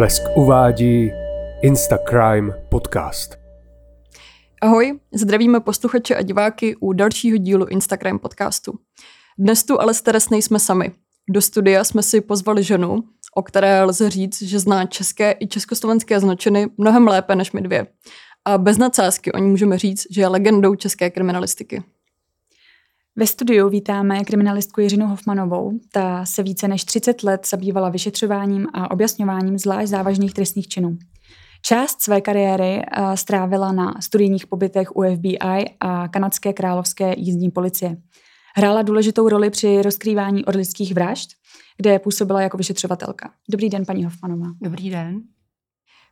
Blesk uvádí Instacrime podcast. Ahoj, zdravíme posluchače a diváky u dalšího dílu Instagram podcastu. Dnes tu ale s Teres nejsme sami. Do studia jsme si pozvali ženu, o které lze říct, že zná české i československé zločiny mnohem lépe než my dvě. A bez nadsázky o ní můžeme říct, že je legendou české kriminalistiky. Ve studiu vítáme kriminalistku Jiřinu Hofmanovou. Ta se více než 30 let zabývala vyšetřováním a objasňováním zvlášť závažných trestných činů. Část své kariéry eh, strávila na studijních pobytech u FBI a kanadské královské jízdní policie. Hrála důležitou roli při rozkrývání orlických vražd, kde působila jako vyšetřovatelka. Dobrý den, paní Hofmanová. Dobrý den.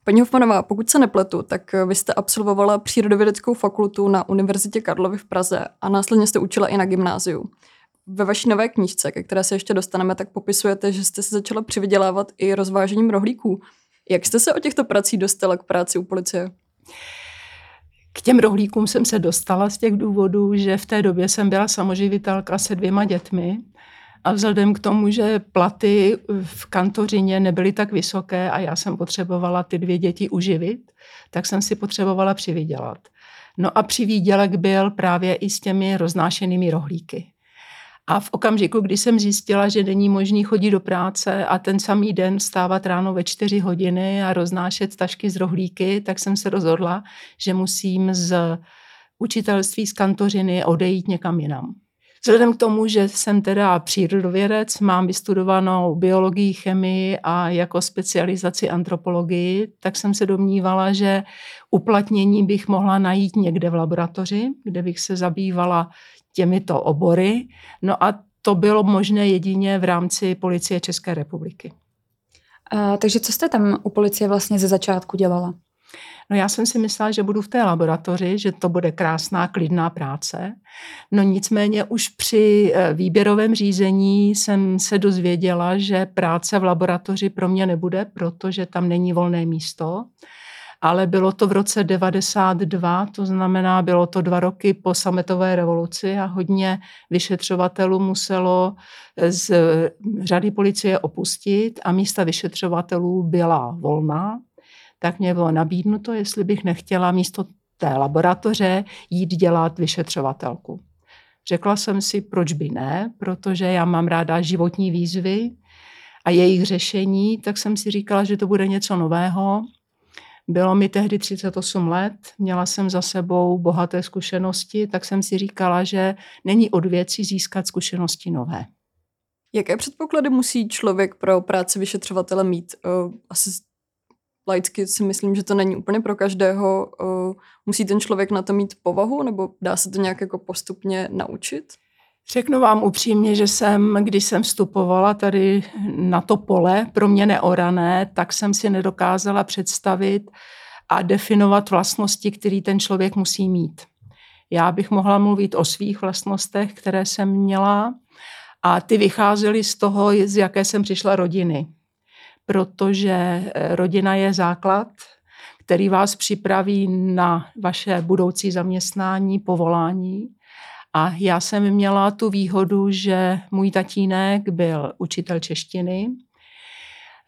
Paní Hofmanová, pokud se nepletu, tak vy jste absolvovala přírodovědeckou fakultu na Univerzitě Karlovy v Praze a následně jste učila i na gymnáziu. Ve vaší nové knížce, ke které se ještě dostaneme, tak popisujete, že jste se začala přivydělávat i rozvážením rohlíků. Jak jste se o těchto prací dostala k práci u policie? K těm rohlíkům jsem se dostala z těch důvodů, že v té době jsem byla samoživitelka se dvěma dětmi a vzhledem k tomu, že platy v kantořině nebyly tak vysoké a já jsem potřebovala ty dvě děti uživit, tak jsem si potřebovala přivydělat. No a přivýdělek byl právě i s těmi roznášenými rohlíky. A v okamžiku, kdy jsem zjistila, že není možný chodit do práce a ten samý den stávat ráno ve čtyři hodiny a roznášet tašky z rohlíky, tak jsem se rozhodla, že musím z učitelství z kantořiny odejít někam jinam. Vzhledem k tomu, že jsem teda přírodovědec, mám vystudovanou biologii, chemii a jako specializaci antropologii, tak jsem se domnívala, že uplatnění bych mohla najít někde v laboratoři, kde bych se zabývala těmito obory. No a to bylo možné jedině v rámci policie České republiky. A, takže co jste tam u policie vlastně ze začátku dělala? No já jsem si myslela, že budu v té laboratoři, že to bude krásná, klidná práce. No nicméně už při eh, výběrovém řízení jsem se dozvěděla, že práce v laboratoři pro mě nebude, protože tam není volné místo. Ale bylo to v roce 92, to znamená, bylo to dva roky po sametové revoluci a hodně vyšetřovatelů muselo z řady policie opustit a místa vyšetřovatelů byla volná tak mě bylo nabídnuto, jestli bych nechtěla místo té laboratoře jít dělat vyšetřovatelku. Řekla jsem si, proč by ne, protože já mám ráda životní výzvy a jejich řešení, tak jsem si říkala, že to bude něco nového. Bylo mi tehdy 38 let, měla jsem za sebou bohaté zkušenosti, tak jsem si říkala, že není od věcí získat zkušenosti nové. Jaké předpoklady musí člověk pro práci vyšetřovatele mít? Asi laicky si myslím, že to není úplně pro každého. Musí ten člověk na to mít povahu, nebo dá se to nějak jako postupně naučit? Řeknu vám upřímně, že jsem, když jsem vstupovala tady na to pole, pro mě neorané, tak jsem si nedokázala představit a definovat vlastnosti, které ten člověk musí mít. Já bych mohla mluvit o svých vlastnostech, které jsem měla, a ty vycházely z toho, z jaké jsem přišla rodiny protože eh, rodina je základ, který vás připraví na vaše budoucí zaměstnání, povolání. A já jsem měla tu výhodu, že můj tatínek byl učitel češtiny.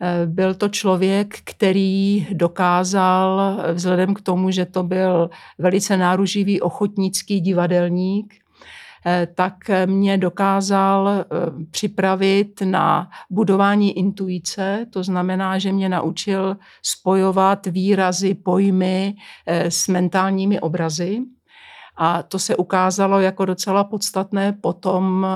Eh, byl to člověk, který dokázal, vzhledem k tomu, že to byl velice náruživý ochotnický divadelník, tak mě dokázal eh, připravit na budování intuice, to znamená, že mě naučil spojovat výrazy, pojmy eh, s mentálními obrazy. A to se ukázalo jako docela podstatné potom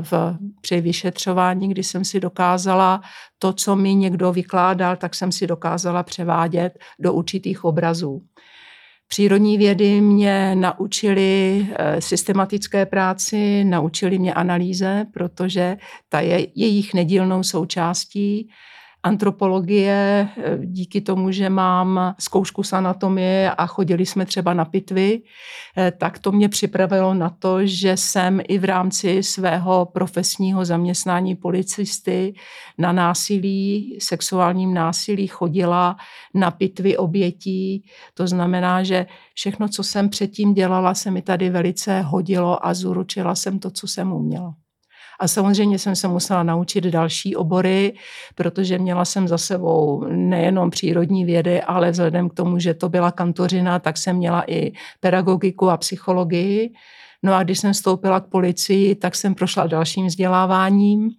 v, při vyšetřování, kdy jsem si dokázala to, co mi někdo vykládal, tak jsem si dokázala převádět do určitých obrazů. Přírodní vědy mě naučily eh, systematické práci, naučily mě analýze, protože ta je jejich nedílnou součástí antropologie, eh, díky tomu, že mám zkoušku z anatomie a chodili jsme třeba na pitvy, eh, tak to mě připravilo na to, že jsem i v rámci svého profesního zaměstnání policisty na násilí, sexuálním násilí chodila na pitvy obětí. To znamená, že všechno, co jsem předtím dělala, se mi tady velice hodilo a zuručila jsem to, co jsem uměla. A samozřejmě jsem se musela naučit další obory, protože měla jsem za sebou nejenom přírodní vědy, ale vzhledem k tomu, že to byla kantořina, tak jsem měla i pedagogiku a psychologii. No a když jsem vstoupila k policii, tak jsem prošla dalším vzděláváním,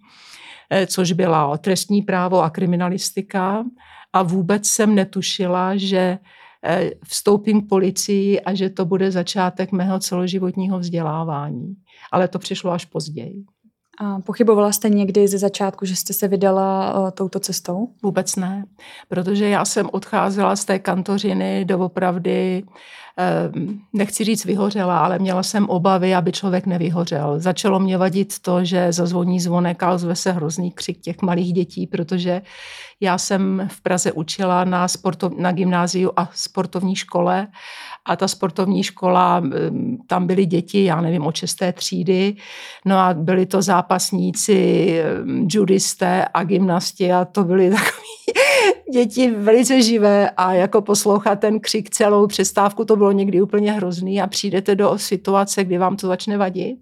eh, což byla trestní právo a kriminalistika. A vůbec jsem netušila, že eh, vstoupím k policii a že to bude začátek mého celoživotního vzdělávání. Ale to přišlo až později. A pochybovala jste někdy ze začátku, že jste se vydala uh, touto cestou? Vůbec ne, protože já jsem odcházela z té kantořiny doopravdy Ehm, nechci říct vyhořela, ale měla jsem obavy, aby člověk nevyhořel. Začalo mě vadit to, že zazvoní zvonek a ozve se hrozný křik těch malých dětí, protože já jsem v Praze učila na, sportov, na gymnáziu a sportovní škole a ta sportovní škola, tam byly děti, já nevím, od šesté třídy, no a byli to zápasníci, judisté a gymnasti a to byly takový děti velice živé a jako poslouchat ten křik celou přestávku, to bylo někdy úplně hrozný a přijdete do situace, kdy vám to začne vadit.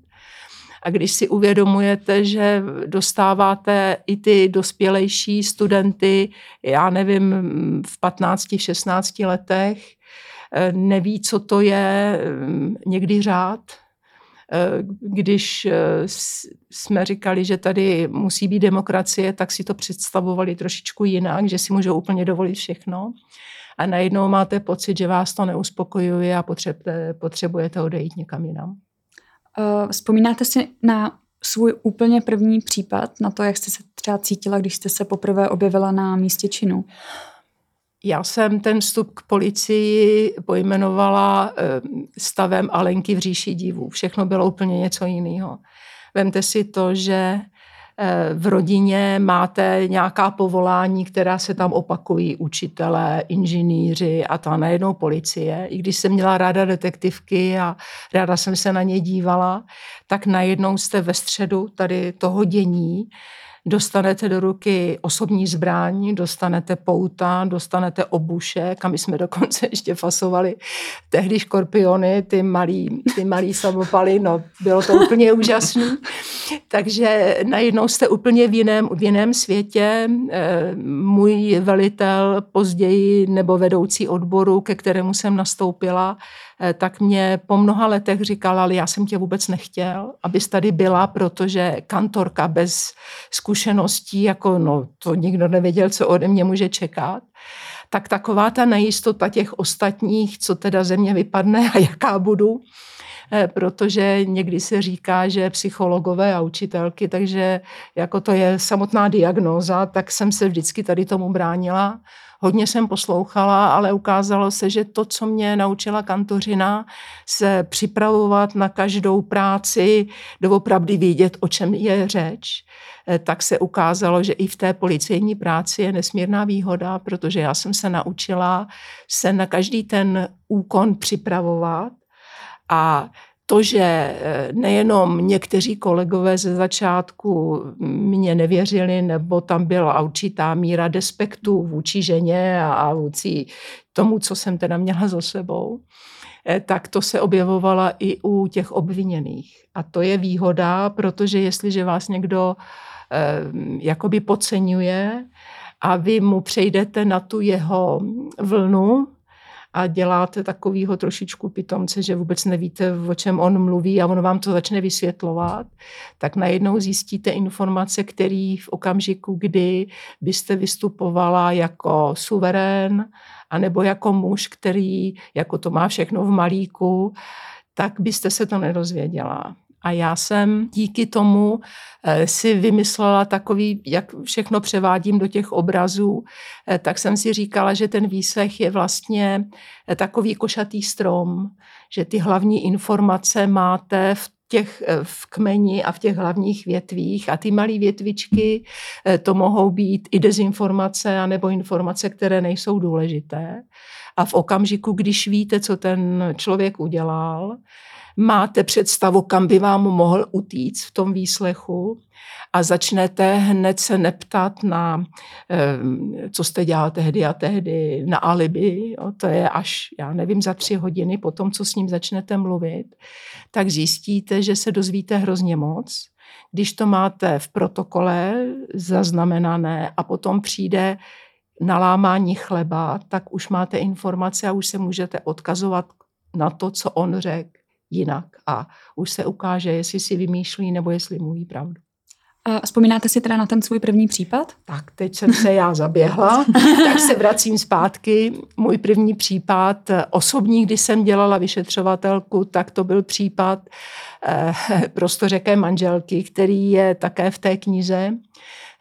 A když si uvědomujete, že dostáváte i ty dospělejší studenty, já nevím, v 15, v 16 letech, neví, co to je mm, někdy řád, Eh, když eh, jsme říkali, že tady musí být demokracie, tak si to představovali trošičku jinak, že si můžou úplně dovolit všechno. A najednou máte pocit, že vás to neuspokojuje a potřebujete, odejít někam jinam. Eh, vzpomínáte si na svůj úplně první případ, na to, jak jste se třeba cítila, když jste se poprvé objevila na místě činu? Já jsem ten vstup k policii pojmenovala eh, stavem Alenky v říši divů. Všechno bylo úplně něco jiného. Vemte si to, že eh, v rodině máte nějaká povolání, která se tam opakují, učitelé, inženýři a ta najednou policie. I když jsem měla ráda detektivky a ráda jsem se na ně dívala, tak najednou jste ve středu tady toho dění dostanete do ruky osobní zbraň, dostanete pouta, dostanete obušek a my jsme dokonce ještě fasovali tehdy škorpiony, ty malý, ty malý samopaly, no bylo to úplně úžasné. Takže najednou jste úplně v jiném, v jiném světě. Eh, můj velitel později nebo vedoucí odboru, ke kterému jsem nastoupila, tak mě po mnoha letech říkala, ale já jsem tě vůbec nechtěl, abys tady byla, protože kantorka bez zkušeností, jako no, to nikdo nevěděl, co ode mě může čekat. Tak taková ta nejistota těch ostatních, co teda ze mě vypadne a jaká budu, eh, protože někdy se říká, že psychologové a učitelky, takže jako to je samotná diagnóza, tak jsem se vždycky tady tomu bránila hodně jsem poslouchala, ale ukázalo se, že to, co mě naučila kantořina, se připravovat na každou práci, doopravdy vědět, o čem je řeč, eh, tak se ukázalo, že i v té policejní práci je nesmírná výhoda, protože já jsem se naučila se na každý ten úkon připravovat a to, že eh, nejenom někteří kolegové ze začátku mě nevěřili, nebo tam byla určitá míra despektu vůči ženě a vůči tomu, co jsem teda měla za sebou, eh, tak to se objevovala i u těch obviněných. A to je výhoda, protože jestliže vás někdo eh, jakoby podceňuje a vy mu přejdete na tu jeho vlnu, a děláte takovýho trošičku pitomce, že vůbec nevíte, o čem on mluví a on vám to začne vysvětlovat, tak najednou zjistíte informace, které v okamžiku, kdy byste vystupovala jako suverén, anebo jako muž, který jako to má všechno v malíku, tak byste se to nedozvěděla. A já jsem díky tomu eh, si vymyslela takový, jak všechno převádím do těch obrazů, eh, tak jsem si říkala, že ten výslech je vlastně eh, takový košatý strom, že ty hlavní informace máte v těch v kmeni a v těch hlavních větvích a ty malé větvičky to mohou být i dezinformace anebo informace, které nejsou důležité. A v okamžiku, když víte, co ten člověk udělal, máte představu, kam by vám mohl utíct v tom výslechu? A začnete hned se neptat na, co jste dělal tehdy a tehdy, na alibi, jo, to je až, já nevím, za tři hodiny po tom, co s ním začnete mluvit, tak zjistíte, že se dozvíte hrozně moc, když to máte v protokole zaznamenané a potom přijde nalámání chleba, tak už máte informace a už se můžete odkazovat na to, co on řekl jinak. A už se ukáže, jestli si vymýšlí nebo jestli mluví pravdu. A vzpomínáte si teda na ten svůj první případ? Tak teď jsem se já zaběhla, tak se vracím zpátky. Můj první případ osobní, když jsem dělala vyšetřovatelku, tak to byl případ eh, prostořeké manželky, který je také v té knize.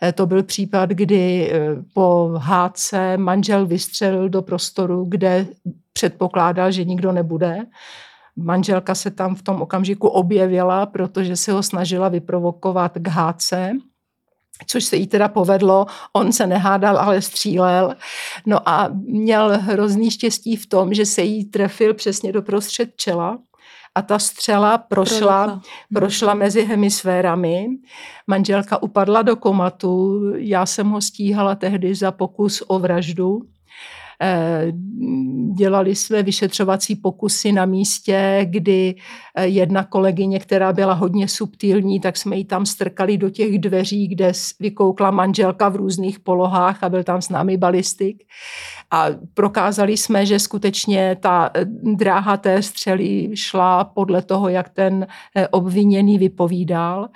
Eh, to byl případ, kdy eh, po hádce manžel vystřelil do prostoru, kde předpokládal, že nikdo nebude. Manželka se tam v tom okamžiku objevila, protože se ho snažila vyprovokovat k hádce což se jí teda povedlo. On se nehádal, ale střílel. No a měl hrozný štěstí v tom, že se jí trefil přesně do prostřed čela a ta střela prošla, prošla mezi hemisférami. Manželka upadla do komatu, já jsem ho stíhala tehdy za pokus o vraždu. Eh, dělali jsme vyšetřovací pokusy na místě, kdy eh, jedna kolegyně, která byla hodně subtilní, tak jsme ji tam strkali do těch dveří, kde vykoukla manželka v různých polohách a byl tam s námi balistik. A prokázali jsme, že skutečně ta eh, dráha té střely šla podle toho, jak ten obviněný vypovídal.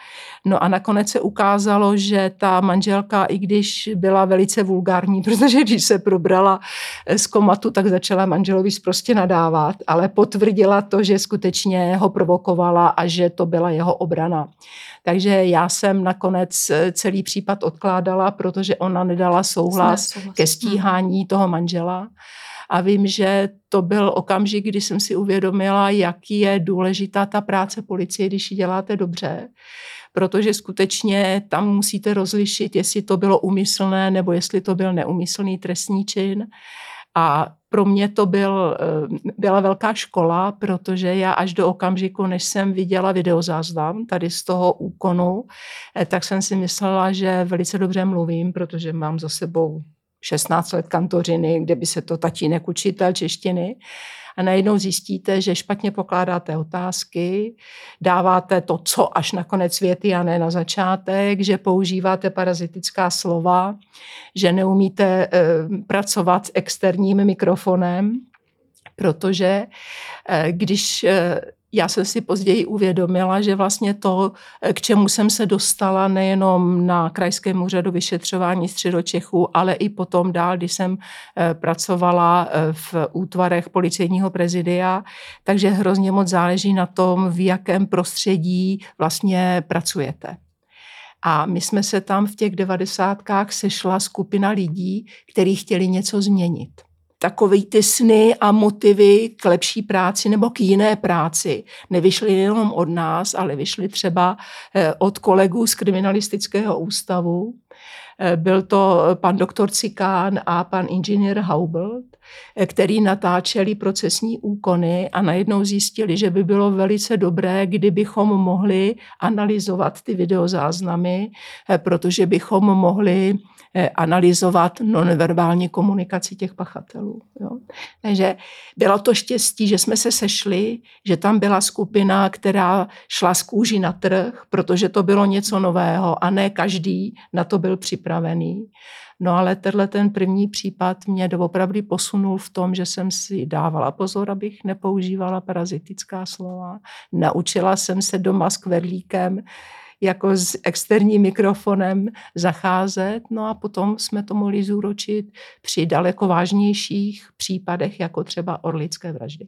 No a nakonec se ukázalo, že ta manželka, i když byla velice vulgární, protože když se probrala z komatu, tak začala manželovi prostě nadávat, ale potvrdila to, že skutečně ho provokovala a že to byla jeho obrana. Takže já jsem nakonec eh, celý případ odkládala, protože ona nedala souhlas ke stíhání toho manžela. A vím, že to byl okamžik, kdy jsem si uvědomila, jaký je důležitá ta práce policie, když ji děláte dobře protože skutečně tam musíte rozlišit, jestli to bylo umyslné nebo jestli to byl neumyslný trestní čin. A pro mě to byl, eh, byla velká škola, protože já až do okamžiku, než jsem viděla videozáznam tady z toho úkonu, eh, tak jsem si myslela, že velice dobře mluvím, protože mám za sebou 16 let kantořiny, kde by se to tatínek učitel češtiny a najednou zjistíte, že špatně pokládáte otázky, dáváte to, co až na konec věty a ne na začátek, že používáte parazitická slova, že neumíte e, pracovat s externím mikrofonem, protože e, když e, já jsem si později uvědomila, že vlastně to, k čemu jsem se dostala nejenom na Krajském úřadu vyšetřování středočechu, ale i potom dál, když jsem eh, pracovala eh, v útvarech policejního prezidia, takže hrozně moc záleží na tom, v jakém prostředí vlastně pracujete. A my jsme se tam v těch devadesátkách sešla skupina lidí, kteří chtěli něco změnit takový ty sny a motivy k lepší práci nebo k jiné práci nevyšly jenom od nás, ale vyšly třeba eh, od kolegů z kriminalistického ústavu. Eh, byl to pan doktor Cikán a pan inženýr Haubelt, eh, který natáčeli procesní úkony a najednou zjistili, že by bylo velice dobré, kdybychom mohli analyzovat ty videozáznamy, protože bychom mohli Eh, analyzovat nonverbální komunikaci těch pachatelů. Jo. Takže bylo to štěstí, že jsme se sešli, že tam byla skupina, která šla z kůži na trh, protože to bylo něco nového a ne každý na to byl připravený. No ale tenhle ten první případ mě doopravdy posunul v tom, že jsem si dávala pozor, abych nepoužívala parazitická slova. Naučila jsem se doma s kverlíkem jako s externím mikrofonem zacházet. No a potom jsme to mohli zúročit při daleko vážnějších případech, jako třeba orlické vraždy.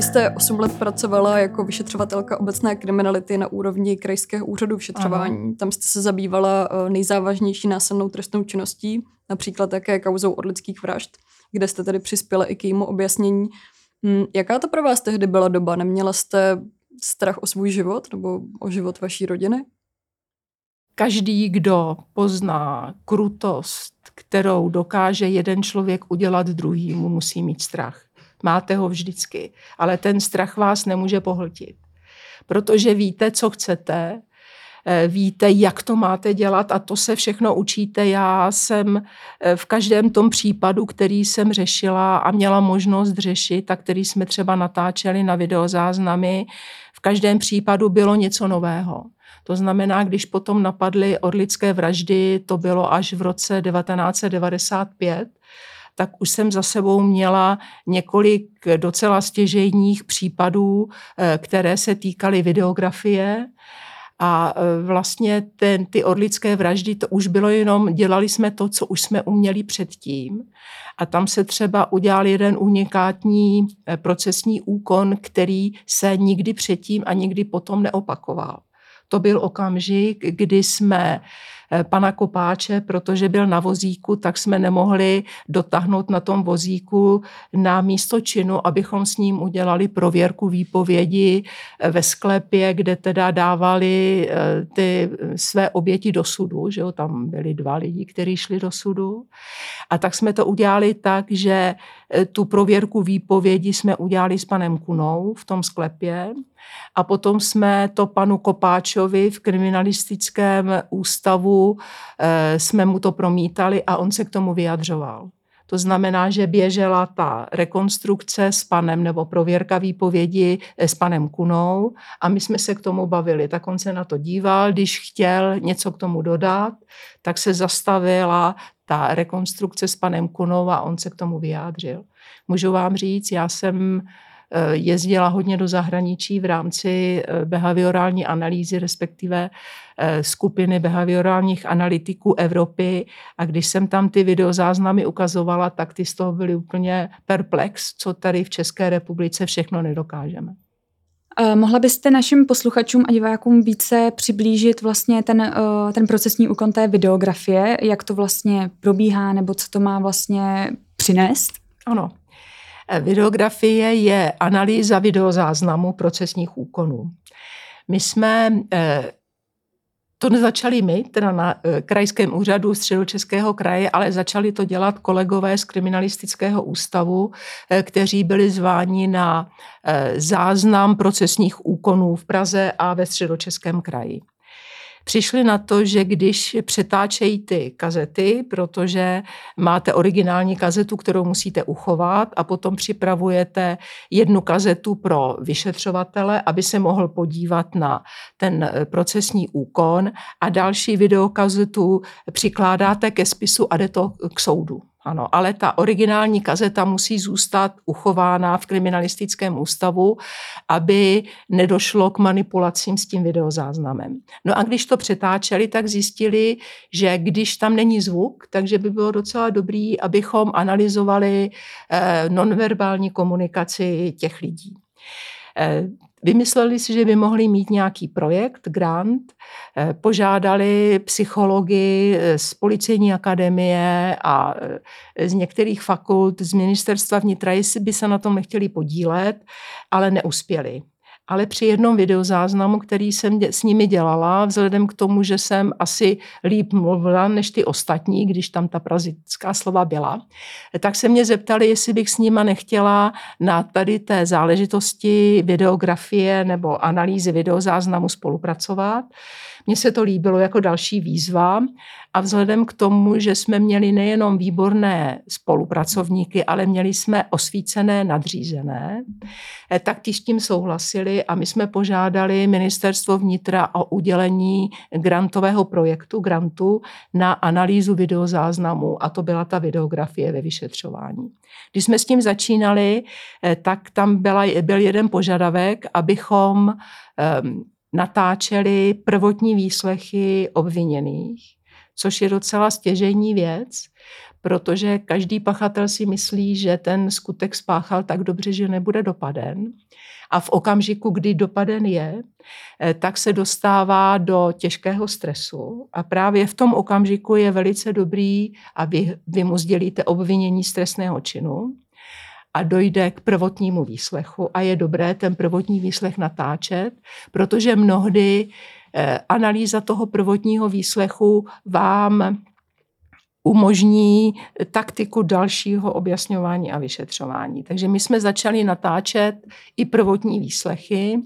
Vy jste 8 let pracovala jako vyšetřovatelka obecné kriminality na úrovni Krajského úřadu vyšetřování. Ano. Tam jste se zabývala eh, nejzávažnější násilnou trestnou činností, například také kauzou orlických vražd kde jste tedy přispěla i k jejímu objasnění. Hmm, jaká to pro vás tehdy byla doba? Neměla jste strach o svůj život nebo o život vaší rodiny? Každý, kdo pozná krutost, kterou dokáže jeden člověk udělat druhýmu, musí mít strach. Máte ho vždycky, ale ten strach vás nemůže pohltit. Protože víte, co chcete, Eh, víte, jak to máte dělat a to se všechno učíte. Já jsem eh, v každém tom případu, který jsem řešila a měla možnost řešit a který jsme třeba natáčeli na videozáznamy, v každém případu bylo něco nového. To znamená, když potom napadly orlické vraždy, to bylo až v roce 1995, tak už jsem za sebou měla několik docela stěžejních případů, eh, které se týkaly videografie. A e, vlastně ten, ty orlické vraždy, to už bylo jenom, dělali jsme to, co už jsme uměli předtím. A tam se třeba udělal jeden unikátní e, procesní úkon, který se nikdy předtím a nikdy potom neopakoval. To byl okamžik, kdy jsme Eh, pana Kopáče, protože byl na vozíku, tak jsme nemohli dotáhnout na tom vozíku na místo činu, abychom s ním udělali prověrku výpovědi eh, ve sklepě, kde teda dávali eh, ty své oběti do sudu, že jo, tam byli dva lidi, kteří šli do sudu. A tak jsme to udělali tak, že tu prověrku výpovědi jsme udělali s panem Kunou v tom sklepě a potom jsme to panu Kopáčovi v kriminalistickém ústavu, eh, jsme mu to promítali a on se k tomu vyjadřoval. To znamená, že běžela ta rekonstrukce s panem nebo prověrka výpovědi eh, s panem Kunou a my jsme se k tomu bavili. Tak on se na to díval, když chtěl něco k tomu dodat, tak se zastavila ta rekonstrukce s panem Kunou a on se k tomu vyjádřil. Můžu vám říct, já jsem jezdila hodně do zahraničí v rámci eh, behaviorální analýzy, respektive eh, skupiny behaviorálních analytiků Evropy a když jsem tam ty videozáznamy ukazovala, tak ty z toho byly úplně perplex, co tady v České republice všechno nedokážeme. Mohla byste našim posluchačům a divákům více přiblížit vlastně ten, ten procesní úkon té videografie, jak to vlastně probíhá nebo co to má vlastně přinést? Ano. Videografie je analýza videozáznamu procesních úkonů. My jsme eh, to nezačali my, teda na eh, krajském úřadu středočeského kraje, ale začali to dělat kolegové z kriminalistického ústavu, eh, kteří byli zváni na záznam procesních úkonů v Praze a ve středočeském kraji přišli na to, že když přetáčejí ty kazety, protože máte originální kazetu, kterou musíte uchovat a potom připravujete jednu kazetu pro vyšetřovatele, aby se mohl podívat na ten procesní úkon a další videokazetu přikládáte ke spisu a jde to k soudu. Ano, ale ta originální kazeta musí zůstat uchována v kriminalistickém ústavu, aby nedošlo k manipulacím s tím videozáznamem. No a když to přetáčeli, tak zjistili, že když tam není zvuk, takže by bylo docela dobrý, abychom analyzovali eh, nonverbální komunikaci těch lidí. Eh, Vymysleli si, že by mohli mít nějaký projekt, grant, eh, požádali psychologi z policejní akademie a eh, z některých fakult z ministerstva vnitra, jestli by se na tom nechtěli podílet, ale neuspěli ale při jednom videozáznamu, který jsem s nimi dělala, vzhledem k tomu, že jsem asi líp mluvila než ty ostatní, když tam ta prazická slova byla, tak se mě zeptali, jestli bych s nima nechtěla na tady té záležitosti videografie nebo analýzy videozáznamu spolupracovat. Mně se to líbilo jako další výzva a vzhledem k tomu, že jsme měli nejenom výborné spolupracovníky, ale měli jsme osvícené nadřízené, eh, tak ti s tím souhlasili a my jsme požádali ministerstvo vnitra o udělení grantového projektu, grantu na analýzu videozáznamu a to byla ta videografie ve vyšetřování. Když jsme s tím začínali, eh, tak tam byla, byl jeden požadavek, abychom um, natáčeli prvotní výslechy obviněných, což je docela stěžení věc, protože každý pachatel si myslí, že ten skutek spáchal tak dobře, že nebude dopaden. A v okamžiku, kdy dopaden je, eh, tak se dostává do těžkého stresu. A právě v tom okamžiku je velice dobrý, aby vy mu sdělíte obvinění z trestného činu a dojde k prvotnímu výslechu a je dobré ten prvotní výslech natáčet, protože mnohdy eh, analýza toho prvotního výslechu vám umožní taktiku dalšího objasňování a vyšetřování. Takže my jsme začali natáčet i prvotní výslechy.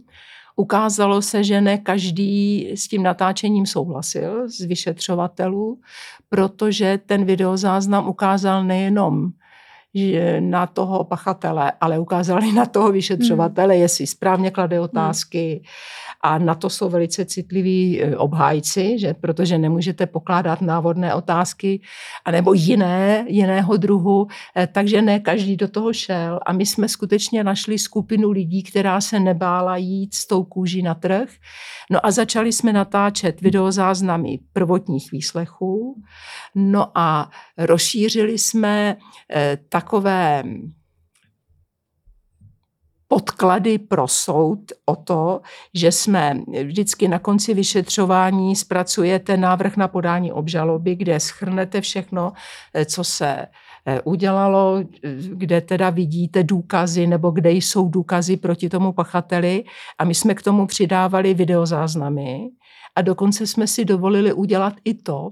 Ukázalo se, že ne každý s tím natáčením souhlasil z vyšetřovatelů, protože ten videozáznam ukázal nejenom na toho pachatele, ale ukázal i na toho vyšetřovatele, hmm. jestli správně klade otázky, hmm a na to jsou velice citliví e, obhájci, že, protože nemůžete pokládat návodné otázky anebo jiné, jiného druhu, e, takže ne každý do toho šel. A my jsme skutečně našli skupinu lidí, která se nebála jít s tou kůží na trh. No a začali jsme natáčet videozáznamy prvotních výslechů. No a rozšířili jsme e, takové podklady pro soud o to, že jsme vždycky na konci vyšetřování zpracujete návrh na podání obžaloby, kde schrnete všechno, co se eh, udělalo, kde teda vidíte důkazy nebo kde jsou důkazy proti tomu pachateli. A my jsme k tomu přidávali videozáznamy a dokonce jsme si dovolili udělat i to,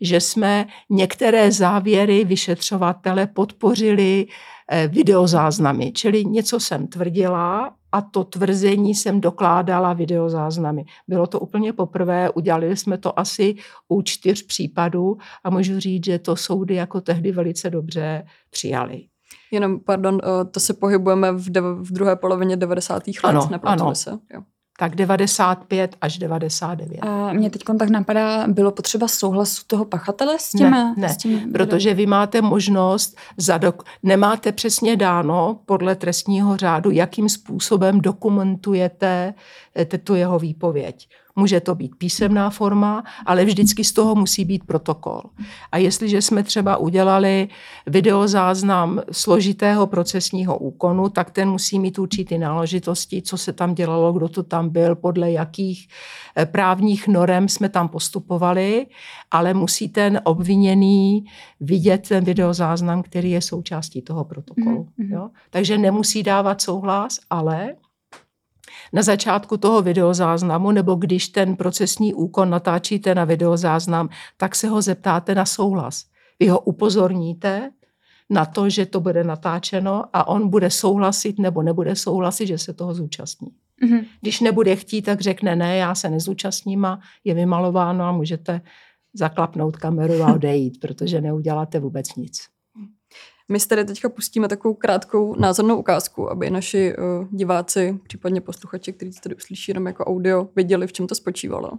že jsme některé závěry vyšetřovatele podpořili Eh, videozáznamy. Čili něco jsem tvrdila a to tvrzení jsem dokládala videozáznamy. Bylo to úplně poprvé, udělali jsme to asi u čtyř případů a můžu říct, že to soudy jako tehdy velice dobře přijali. Jenom, pardon, eh, to se pohybujeme v, dev- v druhé polovině 90. let, ano, ano. se? Jo tak 95 až 99. A mě teď tak napadá, bylo potřeba souhlasu toho pachatele s tím? Ne, ne s tím protože vy máte možnost, zadok, nemáte přesně dáno podle trestního řádu, jakým způsobem dokumentujete eh, tu jeho výpověď. Může to být písemná forma, ale vždycky z toho musí být protokol. A jestliže jsme třeba udělali videozáznam složitého procesního úkonu, tak ten musí mít určitý náležitosti, co se tam dělalo, kdo to tam byl, podle jakých eh, právních norem jsme tam postupovali, ale musí ten obviněný vidět ten videozáznam, který je součástí toho protokolu. Mm-hmm. Jo? Takže nemusí dávat souhlas, ale na začátku toho videozáznamu, nebo když ten procesní úkon natáčíte na videozáznam, tak se ho zeptáte na souhlas. Vy ho upozorníte na to, že to bude natáčeno a on bude souhlasit nebo nebude souhlasit, že se toho zúčastní. Mm-hmm. Když nebude chtít, tak řekne ne, já se nezúčastním a je vymalováno a můžete zaklapnout kameru a odejít, protože neuděláte vůbec nic. My si tady teďka pustíme takovou krátkou názornou ukázku, aby naši uh, diváci, případně posluchači, kteří to tady uslyší jenom jako audio, věděli, v čem to spočívalo.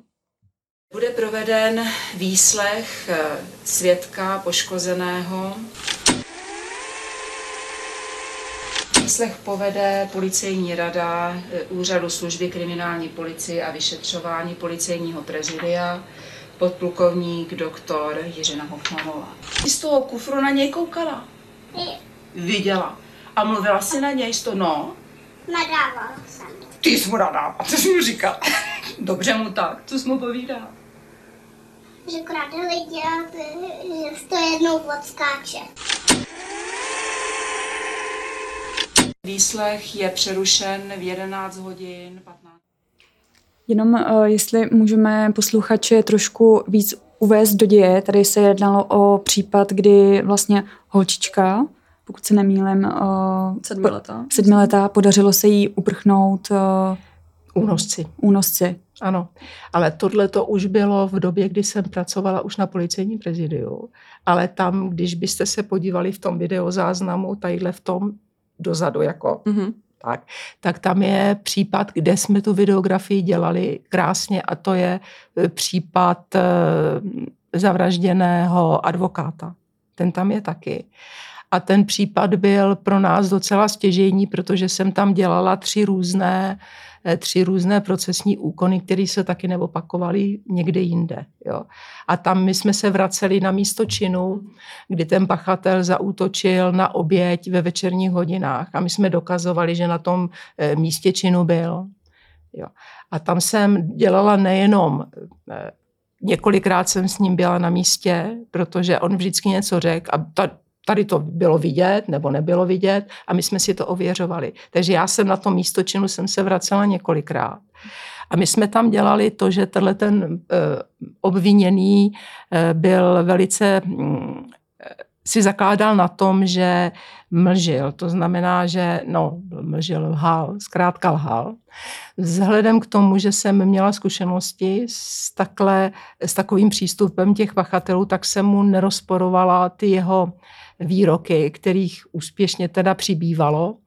Bude proveden výslech eh, svědka poškozeného. Výslech povede policejní rada eh, Úřadu služby kriminální policie a vyšetřování policejního prezidia podplukovník doktor Jiřina Hofmanová. Z toho kufru na něj koukala. Viděla. A mluvila si na něj to, no? Nadávala jsem. Ty jsi mu nadávala, co jsi mu říkal? Dobře mu tak, co jsi mu povídal? Že krade lidi a že to jednou odskáče. Výslech je přerušen v 11 hodin 15. Jenom uh, jestli můžeme posluchače trošku víc uvést do děje. Tady se jednalo o případ, kdy vlastně holčička, pokud se nemýlím, uh, sedmiletá. sedmiletá, podařilo se jí uprchnout uh, únosci. únosci. Ano, ale tohle to už bylo v době, kdy jsem pracovala už na policejním prezidiu, ale tam, když byste se podívali v tom videozáznamu, tadyhle v tom dozadu, jako mm-hmm tak, tak tam je případ, kde jsme tu videografii dělali krásně a to je e, případ e, zavražděného advokáta. Ten tam je taky. A ten případ byl pro nás docela stěžejní, protože jsem tam dělala tři různé Eh, tři různé procesní úkony, které se taky neopakovaly někde jinde. Jo. A tam my jsme se vraceli na místo činu, kdy ten pachatel zaútočil na oběť ve večerních hodinách a my jsme dokazovali, že na tom eh, místě činu byl. Jo. A tam jsem dělala nejenom eh, Několikrát jsem s ním byla na místě, protože on vždycky něco řekl a ta, Tady to bylo vidět nebo nebylo vidět a my jsme si to ověřovali. Takže já jsem na tom místočinu jsem se vracela několikrát. A my jsme tam dělali to, že tenhle ten uh, obviněný uh, byl velice um, si zakládal na tom, že mlžil. To znamená, že no, mlžil, lhal, zkrátka lhal. Vzhledem k tomu, že jsem měla zkušenosti s, takhle, s takovým přístupem těch pachatelů, tak jsem mu nerozporovala ty jeho výroky, kterých úspěšně teda přibývalo.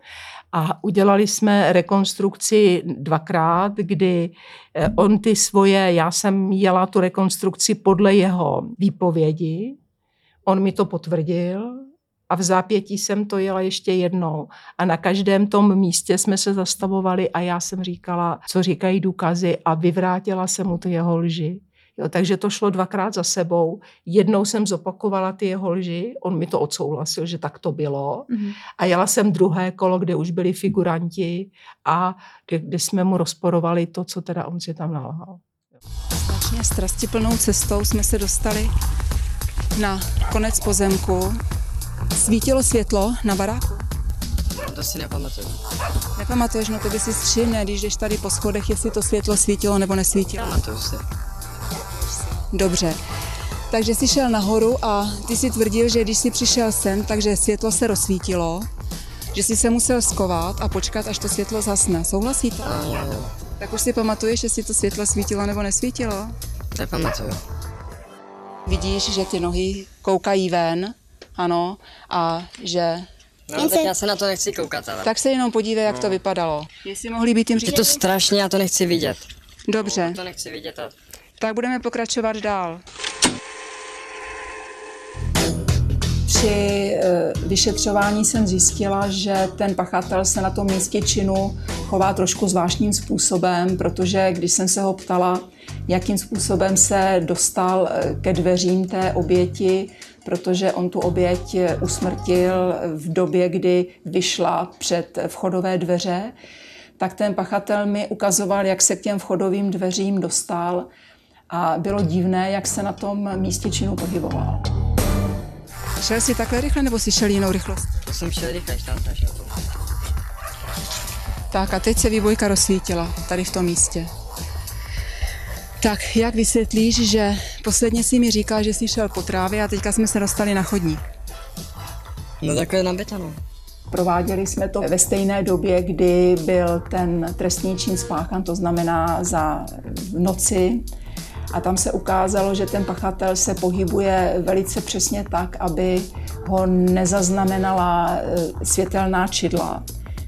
A udělali jsme rekonstrukci dvakrát, kdy eh, on ty svoje, já jsem jela tu rekonstrukci podle jeho výpovědi, on mi to potvrdil a v zápětí jsem to jela ještě jednou. A na každém tom místě jsme se zastavovali a já jsem říkala, co říkají důkazy a vyvrátila jsem mu ty jeho lži. Jo, takže to šlo dvakrát za sebou. Jednou jsem zopakovala ty jeho lži, on mi to odsouhlasil, že tak to bylo. Mm-hmm. A jela jsem druhé kolo, kde už byli figuranti a kde, kde jsme mu rozporovali to, co teda on si tam nalhal. Strastiplnou cestou jsme se dostali na konec pozemku. Svítilo světlo na baráku? To si nepamatuju. Nepamatuješ, no to by si střímne, když jdeš tady po schodech, jestli to světlo svítilo nebo nesvítilo. Pamatuju si. Dobře. Takže jsi šel nahoru a ty si tvrdil, že když jsi přišel sem, takže světlo se rozsvítilo, že jsi se musel skovat a počkat, až to světlo zasne. Souhlasíte? No, Tak už si pamatuješ, jestli to světlo svítilo nebo nesvítilo? nepamatuju. Vidíš, že ty nohy koukají ven, ano, a že... No, tak já se na to nechci koukat, ale. Tak se jenom podívej, jak to vypadalo. Jestli mohli být tím Je to strašně, já to nechci vidět. Dobře, To nechci vidět. A... tak budeme pokračovat dál. Při eh, vyšetřování jsem zjistila, že ten pachatel se na tom místě činu chová trošku zvláštním způsobem, protože když jsem se ho ptala, jakým způsobem se dostal eh, ke dveřím té oběti, protože on tu oběť eh, usmrtil v době, kdy vyšla před vchodové dveře, tak ten pachatel mi ukazoval, jak se k těm vchodovým dveřím dostal a bylo divné, jak se na tom místě činu pohyboval. Šel jsi takhle rychle, nebo jsi šel jinou rychlost? To jsem šel rychle, tam na to. Tak a teď se výbojka rozsvítila tady v tom místě. Tak jak vysvětlíš, že posledně si mi říkal, že jsi šel po trávě a teďka jsme se dostali na chodník? No takhle na betonu. Prováděli jsme to ve stejné době, kdy byl ten trestný čin spáchan, to znamená za v noci. A tam se ukázalo, že ten pachatel se pohybuje velice přesně tak, aby ho nezaznamenala eh, světelná čidla.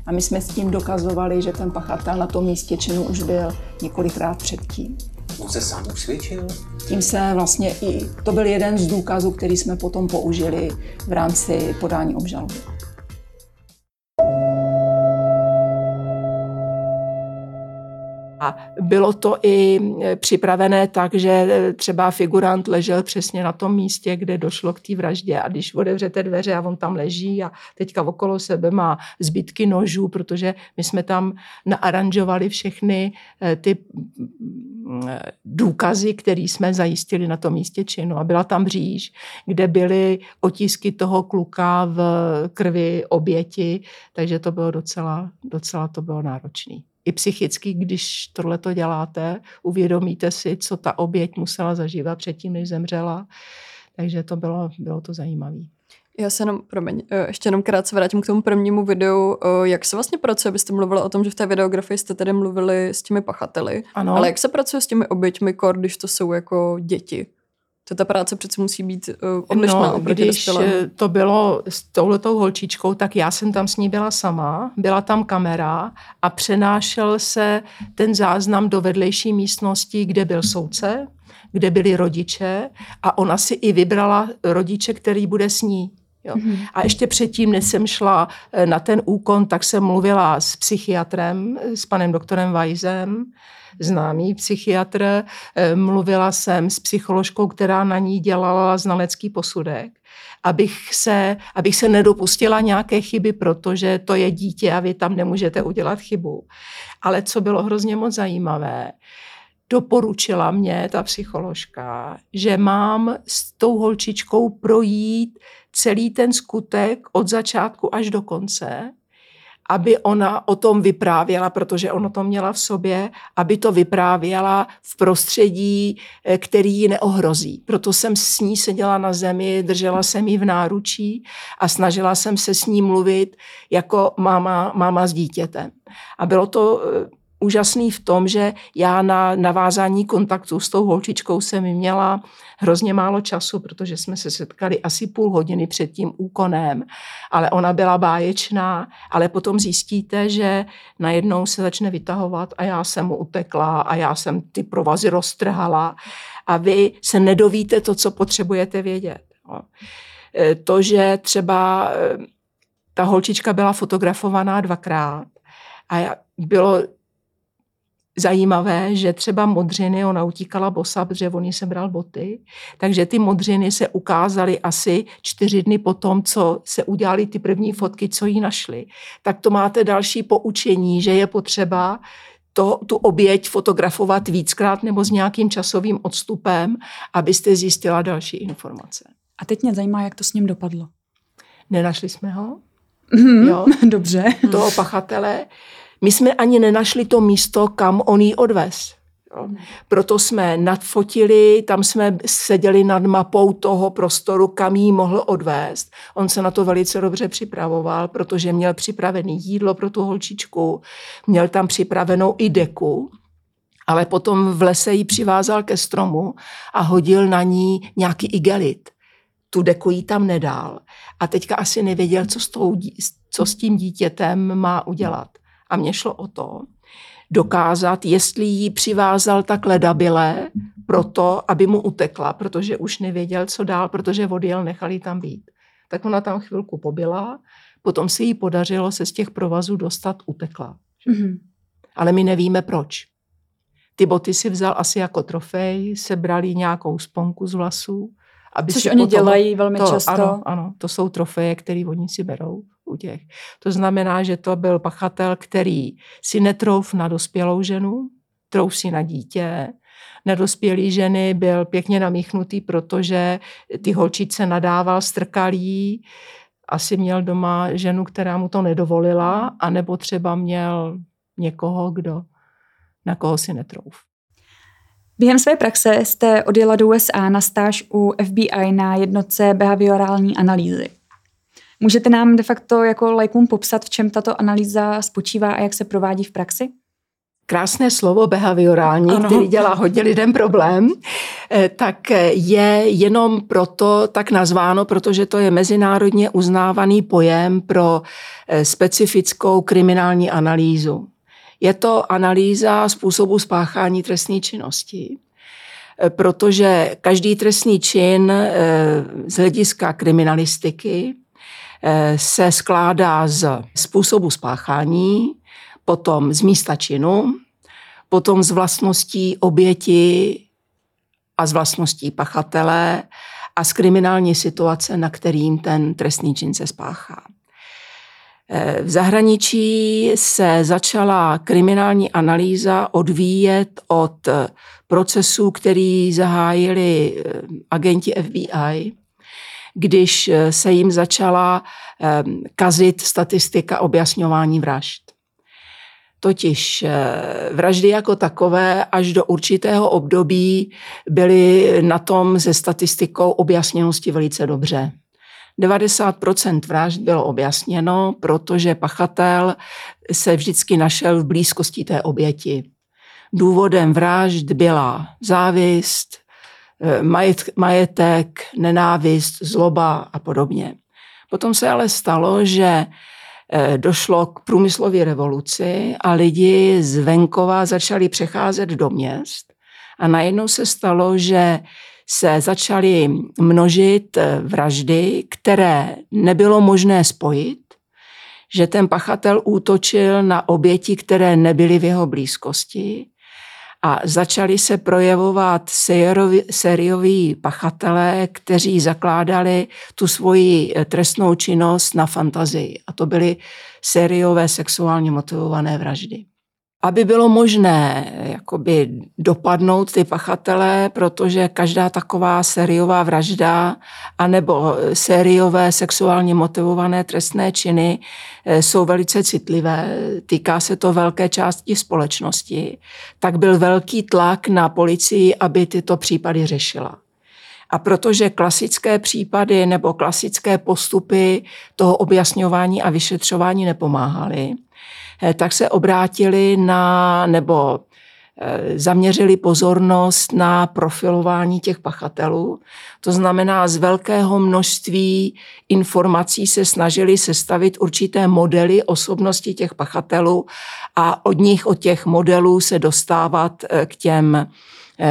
A my jsme s tím dokazovali, že ten pachatel na tom místě činu už byl několikrát předtím. On se sám usvědčil? Tím se vlastně i, to byl jeden z důkazů, který jsme potom použili v rámci podání obžaloby. A bylo to i e, připravené tak, že e, třeba figurant ležel přesně na tom místě, kde došlo k té vraždě a když otevřete dveře a on tam leží a teďka okolo sebe má zbytky nožů, protože my jsme tam naaranžovali všechny e, ty důkazy, které jsme zajistili na tom místě činu. A byla tam říž, kde byly otisky toho kluka v krvi oběti, takže to bylo docela, docela to bylo náročné i psychicky, když tohle to děláte, uvědomíte si, co ta oběť musela zažívat předtím, než zemřela. Takže to bylo, bylo to zajímavé. Já se jenom, promiň, eh, ještě jenom krátce vrátím k tomu prvnímu videu. Eh, Jak se vlastně pracuje? Byste mluvila o tom, že v té videografii jste tedy mluvili s těmi pachateli. Ano. Ale jak se pracuje s těmi oběťmi, kor, když to jsou jako děti? To ta práce přece musí být uh, odlišná No, oproti když dospělému. eh, to bylo s touhletou holčičkou, tak já jsem tam s ní byla sama, byla tam kamera a přenášel se ten záznam do vedlejší místnosti, kde byl soudce, kde byli rodiče a ona si i vybrala rodiče, který bude s ní. Jo. A ještě předtím, než jsem šla eh, na ten úkon, tak jsem mluvila s psychiatrem, eh, s panem doktorem Weisem, známý psychiatr. Eh, Mluvila jsem s psycholožkou, která na ní dělala znalecký posudek, abych se, abych se nedopustila nějaké chyby, protože to je dítě a vy tam nemůžete udělat chybu. Ale co bylo hrozně moc zajímavé, doporučila mě ta psycholožka, že mám s tou holčičkou projít celý ten skutek od začátku až do konce aby ona o tom vyprávěla, protože ona to měla v sobě, aby to vyprávěla v prostředí, eh, který ji neohrozí. Proto jsem s ní seděla na zemi, držela jsem ji v náručí a snažila jsem se s ní mluvit jako máma, máma s dítětem. A bylo to eh, úžasný v tom, že já na navázání kontaktu s tou holčičkou jsem měla hrozně málo času, protože jsme se setkali asi půl hodiny před tím úkonem, ale ona byla báječná, ale potom zjistíte, že najednou se začne vytahovat a já jsem mu utekla a já jsem ty provazy roztrhala a vy se nedovíte to, co potřebujete vědět. E, to, že třeba e, ta holčička byla fotografovaná dvakrát a bylo zajímavé, že třeba modřiny, ona utíkala bosa, protože on jí sebral boty, takže ty modřiny se ukázaly asi čtyři dny po tom, co se udělali ty první fotky, co jí našli. Tak to máte další poučení, že je potřeba to, tu oběť fotografovat víckrát nebo s nějakým časovým odstupem, abyste zjistila další informace. A teď mě zajímá, jak to s ním dopadlo. Nenašli jsme ho? Mm, jo. Dobře. Toho pachatele. My jsme ani nenašli to místo, kam on jí odvez. Jo. Proto jsme nadfotili, tam jsme seděli nad mapou toho prostoru, kam jí mohl odvést. On se na to velice dobře připravoval, protože měl připravený jídlo pro tu holčičku, měl tam připravenou i deku, ale potom v lese ji přivázal ke stromu a hodil na ní nějaký igelit. Tu deku jí tam nedal. A teďka asi nevěděl, co s, tou, co s tím dítětem má udělat. A mně šlo o to, dokázat, jestli ji přivázal tak ledabile proto, aby mu utekla, protože už nevěděl, co dál, protože odjel, nechali tam být. Tak ona tam chvilku pobyla, potom se jí podařilo se z těch provazů dostat, utekla. Mm-hmm. Ale my nevíme proč. Ty boty si vzal asi jako trofej, sebrali nějakou sponku z vlasů. Aby Což oni dělají velmi to, často. Ano, ano, to jsou trofeje, které oni si berou u těch. To znamená, že to byl pachatel, který si netrouf na dospělou ženu, trouf si na dítě, nedospělý ženy byl pěkně namíchnutý, protože ty holčice nadával, strkalí, asi měl doma ženu, která mu to nedovolila, anebo třeba měl někoho, kdo, na koho si netrouf. Během své praxe jste odjela do USA na stáž u FBI na jednotce behaviorální analýzy. Můžete nám de facto jako lajkům popsat, v čem tato analýza spočívá a jak se provádí v praxi? krásné slovo behaviorální, ano. který dělá hodně lidem problém, eh, tak je jenom proto tak nazváno, protože to je mezinárodně uznávaný pojem pro eh, specifickou kriminální analýzu. Je to analýza způsobu spáchání trestné činnosti, eh, protože každý trestný čin z hlediska kriminalistiky se skládá z způsobu spáchání, potom z místa činu, potom z vlastností oběti a z vlastností pachatele a z kriminální situace, na kterým ten trestný čin se spáchá. V zahraničí se začala kriminální analýza odvíjet od procesů, který zahájili agenti FBI když eh, se jim začala eh, kazit statistika objasňování vražd. Totiž eh, vraždy jako takové až do určitého období byly na tom se statistikou objasněnosti velice dobře. 90 vražd bylo objasněno, protože pachatel se vždycky našel v blízkosti té oběti. Důvodem vražd byla závist, Eh, majetek, nenávist, zloba a podobně. Potom se ale stalo, že eh, došlo k průmyslové revoluci a lidi z venkova začali přecházet do měst a najednou se stalo, že se začaly množit eh, vraždy, které nebylo možné spojit, že ten pachatel útočil na oběti, které nebyly v jeho blízkosti a začali se projevovat sérioví pachatelé, kteří zakládali tu svoji eh, trestnou činnost na fantazii. A to byly sériové sexuálně motivované vraždy. Aby bylo možné jakoby dopadnout ty pachatele, protože každá taková sériová vražda anebo sériové sexuálně motivované trestné činy eh, jsou velice citlivé, týká se to velké části společnosti, tak byl velký tlak na policii, aby tyto případy řešila. A protože klasické případy nebo klasické postupy toho objasňování a vyšetřování nepomáhaly, Eh, tak se obrátili na, nebo eh, zaměřili pozornost na profilování těch pachatelů. To znamená, z velkého množství informací se snažili sestavit určité modely osobnosti těch pachatelů a od nich, od těch modelů se dostávat eh, k těm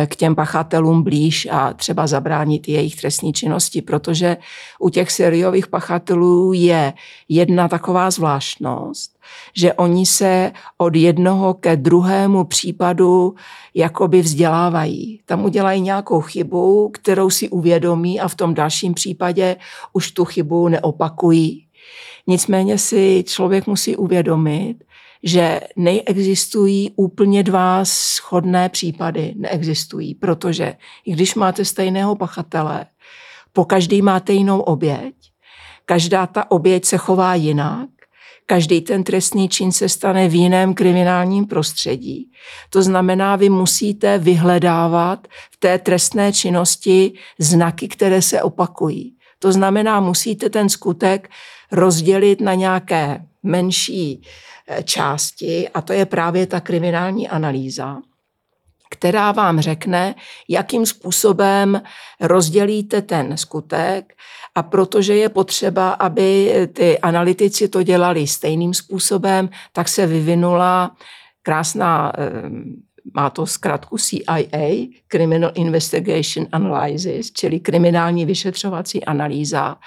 k těm pachatelům blíž a třeba zabránit jejich trestní činnosti, protože u těch seriových pachatelů je jedna taková zvláštnost, že oni se od jednoho ke druhému případu jakoby vzdělávají. Tam udělají nějakou chybu, kterou si uvědomí a v tom dalším případě už tu chybu neopakují. Nicméně si člověk musí uvědomit, že neexistují úplně dva shodné případy. Neexistují, protože i když máte stejného pachatele, po každý máte jinou oběť, každá ta oběť se chová jinak, každý ten trestný čin se stane v jiném kriminálním prostředí. To znamená, vy musíte vyhledávat v té trestné činnosti znaky, které se opakují. To znamená, musíte ten skutek rozdělit na nějaké menší eh, části a to je právě ta kriminální analýza která vám řekne, jakým způsobem rozdělíte ten skutek a protože je potřeba, aby ty analytici to dělali stejným způsobem, tak se vyvinula krásná, eh, má to zkrátku CIA, Criminal Investigation Analysis, čili kriminální vyšetřovací analýza.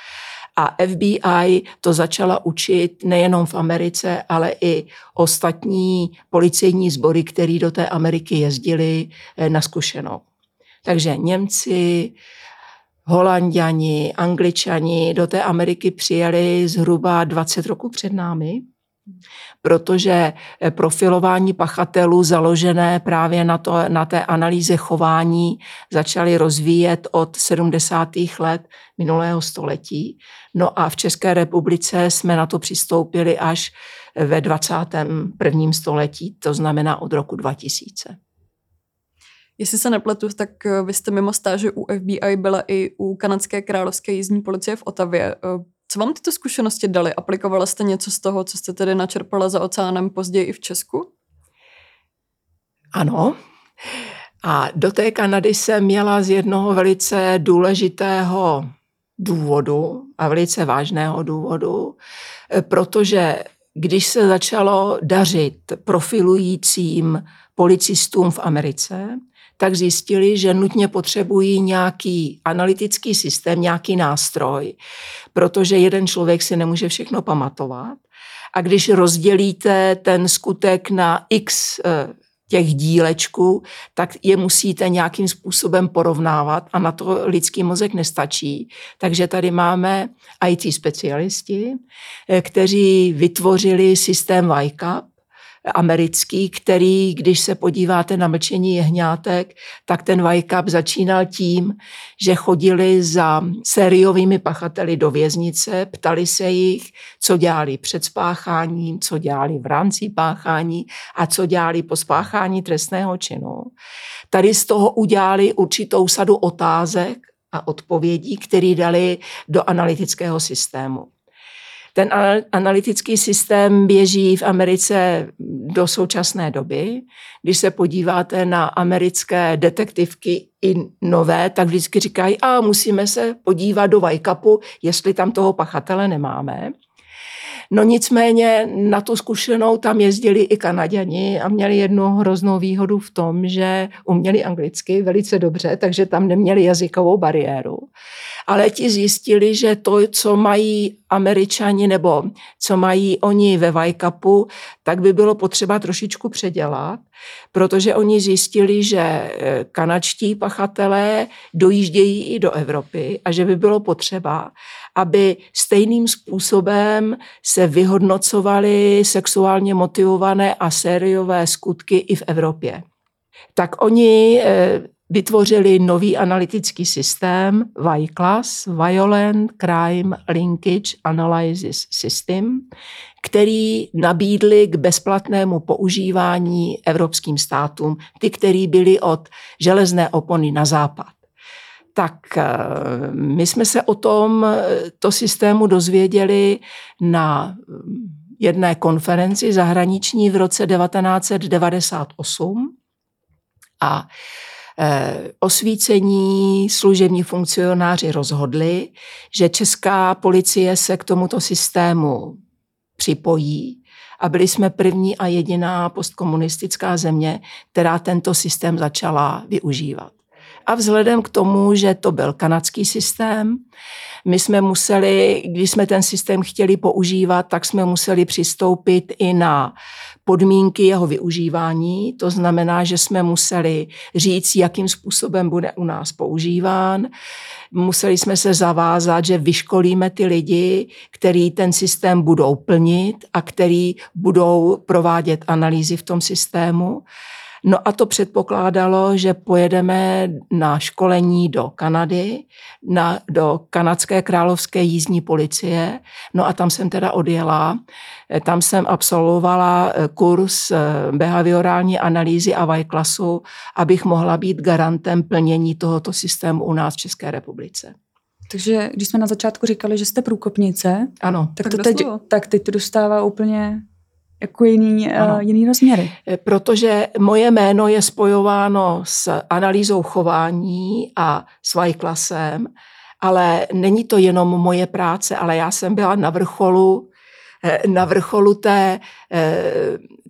A FBI to začala učit nejenom v Americe, ale i ostatní policejní sbory, které do té Ameriky jezdili eh, na zkušenou. Takže Němci, Holanděni, Angličani do té Ameriky přijeli zhruba 20 roku před námi, protože eh, profilování pachatelů založené právě na, to, na té analýze chování začaly rozvíjet od 70. let minulého století. No a v České republice jsme na to přistoupili až ve 21. století, to znamená od roku 2000. Jestli se nepletu, tak eh, vy jste mimo stáže u FBI byla i u kanadské královské jízdní policie v Otavě. Co vám tyto zkušenosti dali? Aplikovala jste něco z toho, co jste tedy načerpala za oceánem později i v Česku? Ano. A do té Kanady jsem měla z jednoho velice důležitého důvodu a velice vážného důvodu, protože když se začalo dařit profilujícím policistům v Americe, tak zjistili, že nutně potřebují nějaký analytický systém, nějaký nástroj, protože jeden člověk si nemůže všechno pamatovat. A když rozdělíte ten skutek na x eh, těch dílečků, tak je musíte nějakým způsobem porovnávat a na to lidský mozek nestačí. Takže tady máme IT specialisti, eh, kteří vytvořili systém YCAP, americký, který, když se podíváte na mlčení jehňátek, tak ten Vajkap začínal tím, že chodili za sériovými pachateli do věznice, ptali se jich, co dělali před spácháním, co dělali v rámci páchání a co dělali po spáchání trestného činu. Tady z toho udělali určitou sadu otázek a odpovědí, které dali do analytického systému. Ten analytický systém běží v Americe do současné doby. Když se podíváte na americké detektivky i nové, tak vždycky říkají, a musíme se podívat do Vajkapu, jestli tam toho pachatele nemáme. No nicméně na tu zkušenou tam jezdili i Kanaděni a měli jednu hroznou výhodu v tom, že uměli anglicky velice dobře, takže tam neměli jazykovou bariéru. Ale ti zjistili, že to, co mají američani nebo co mají oni ve Vajkapu, tak by bylo potřeba trošičku předělat, protože oni zjistili, že eh, kanačtí pachatelé dojíždějí i do Evropy a že by bylo potřeba, aby stejným způsobem se vyhodnocovaly sexuálně motivované a sériové skutky i v Evropě. Tak oni eh, vytvořili nový analytický systém VICLAS, Violent Crime Linkage Analysis System, který nabídli k bezplatnému používání evropským státům, ty, které byly od železné opony na západ. Tak eh, my jsme se o tom eh, to systému dozvěděli na mm, jedné konferenci zahraniční v roce 1998 a Eh, osvícení služební funkcionáři rozhodli, že česká policie se k tomuto systému připojí a byli jsme první a jediná postkomunistická země, která tento systém začala využívat. A vzhledem k tomu, že to byl kanadský systém, my jsme museli, když jsme ten systém chtěli používat, tak jsme museli přistoupit i na podmínky jeho využívání. To znamená, že jsme museli říct, jakým způsobem bude u nás používán. Museli jsme se zavázat, že vyškolíme ty lidi, který ten systém budou plnit a který budou provádět analýzy v tom systému. No a to předpokládalo, že pojedeme na školení do Kanady, na, do kanadské královské jízdní policie. No a tam jsem teda odjela. Tam jsem absolvovala eh, kurz eh, behaviorální analýzy a vajklasu, abych mohla být garantem plnění tohoto systému u nás v České republice. Takže když jsme na začátku říkali, že jste průkopnice, ano. tak, tak, to teď, tak teď to dostává úplně jako jiný, uh, jiný rozměry. Eh, protože moje jméno je spojováno s analýzou chování a s vajklasem, ale není to jenom moje práce, ale já jsem byla na vrcholu Eh, na vrcholu té,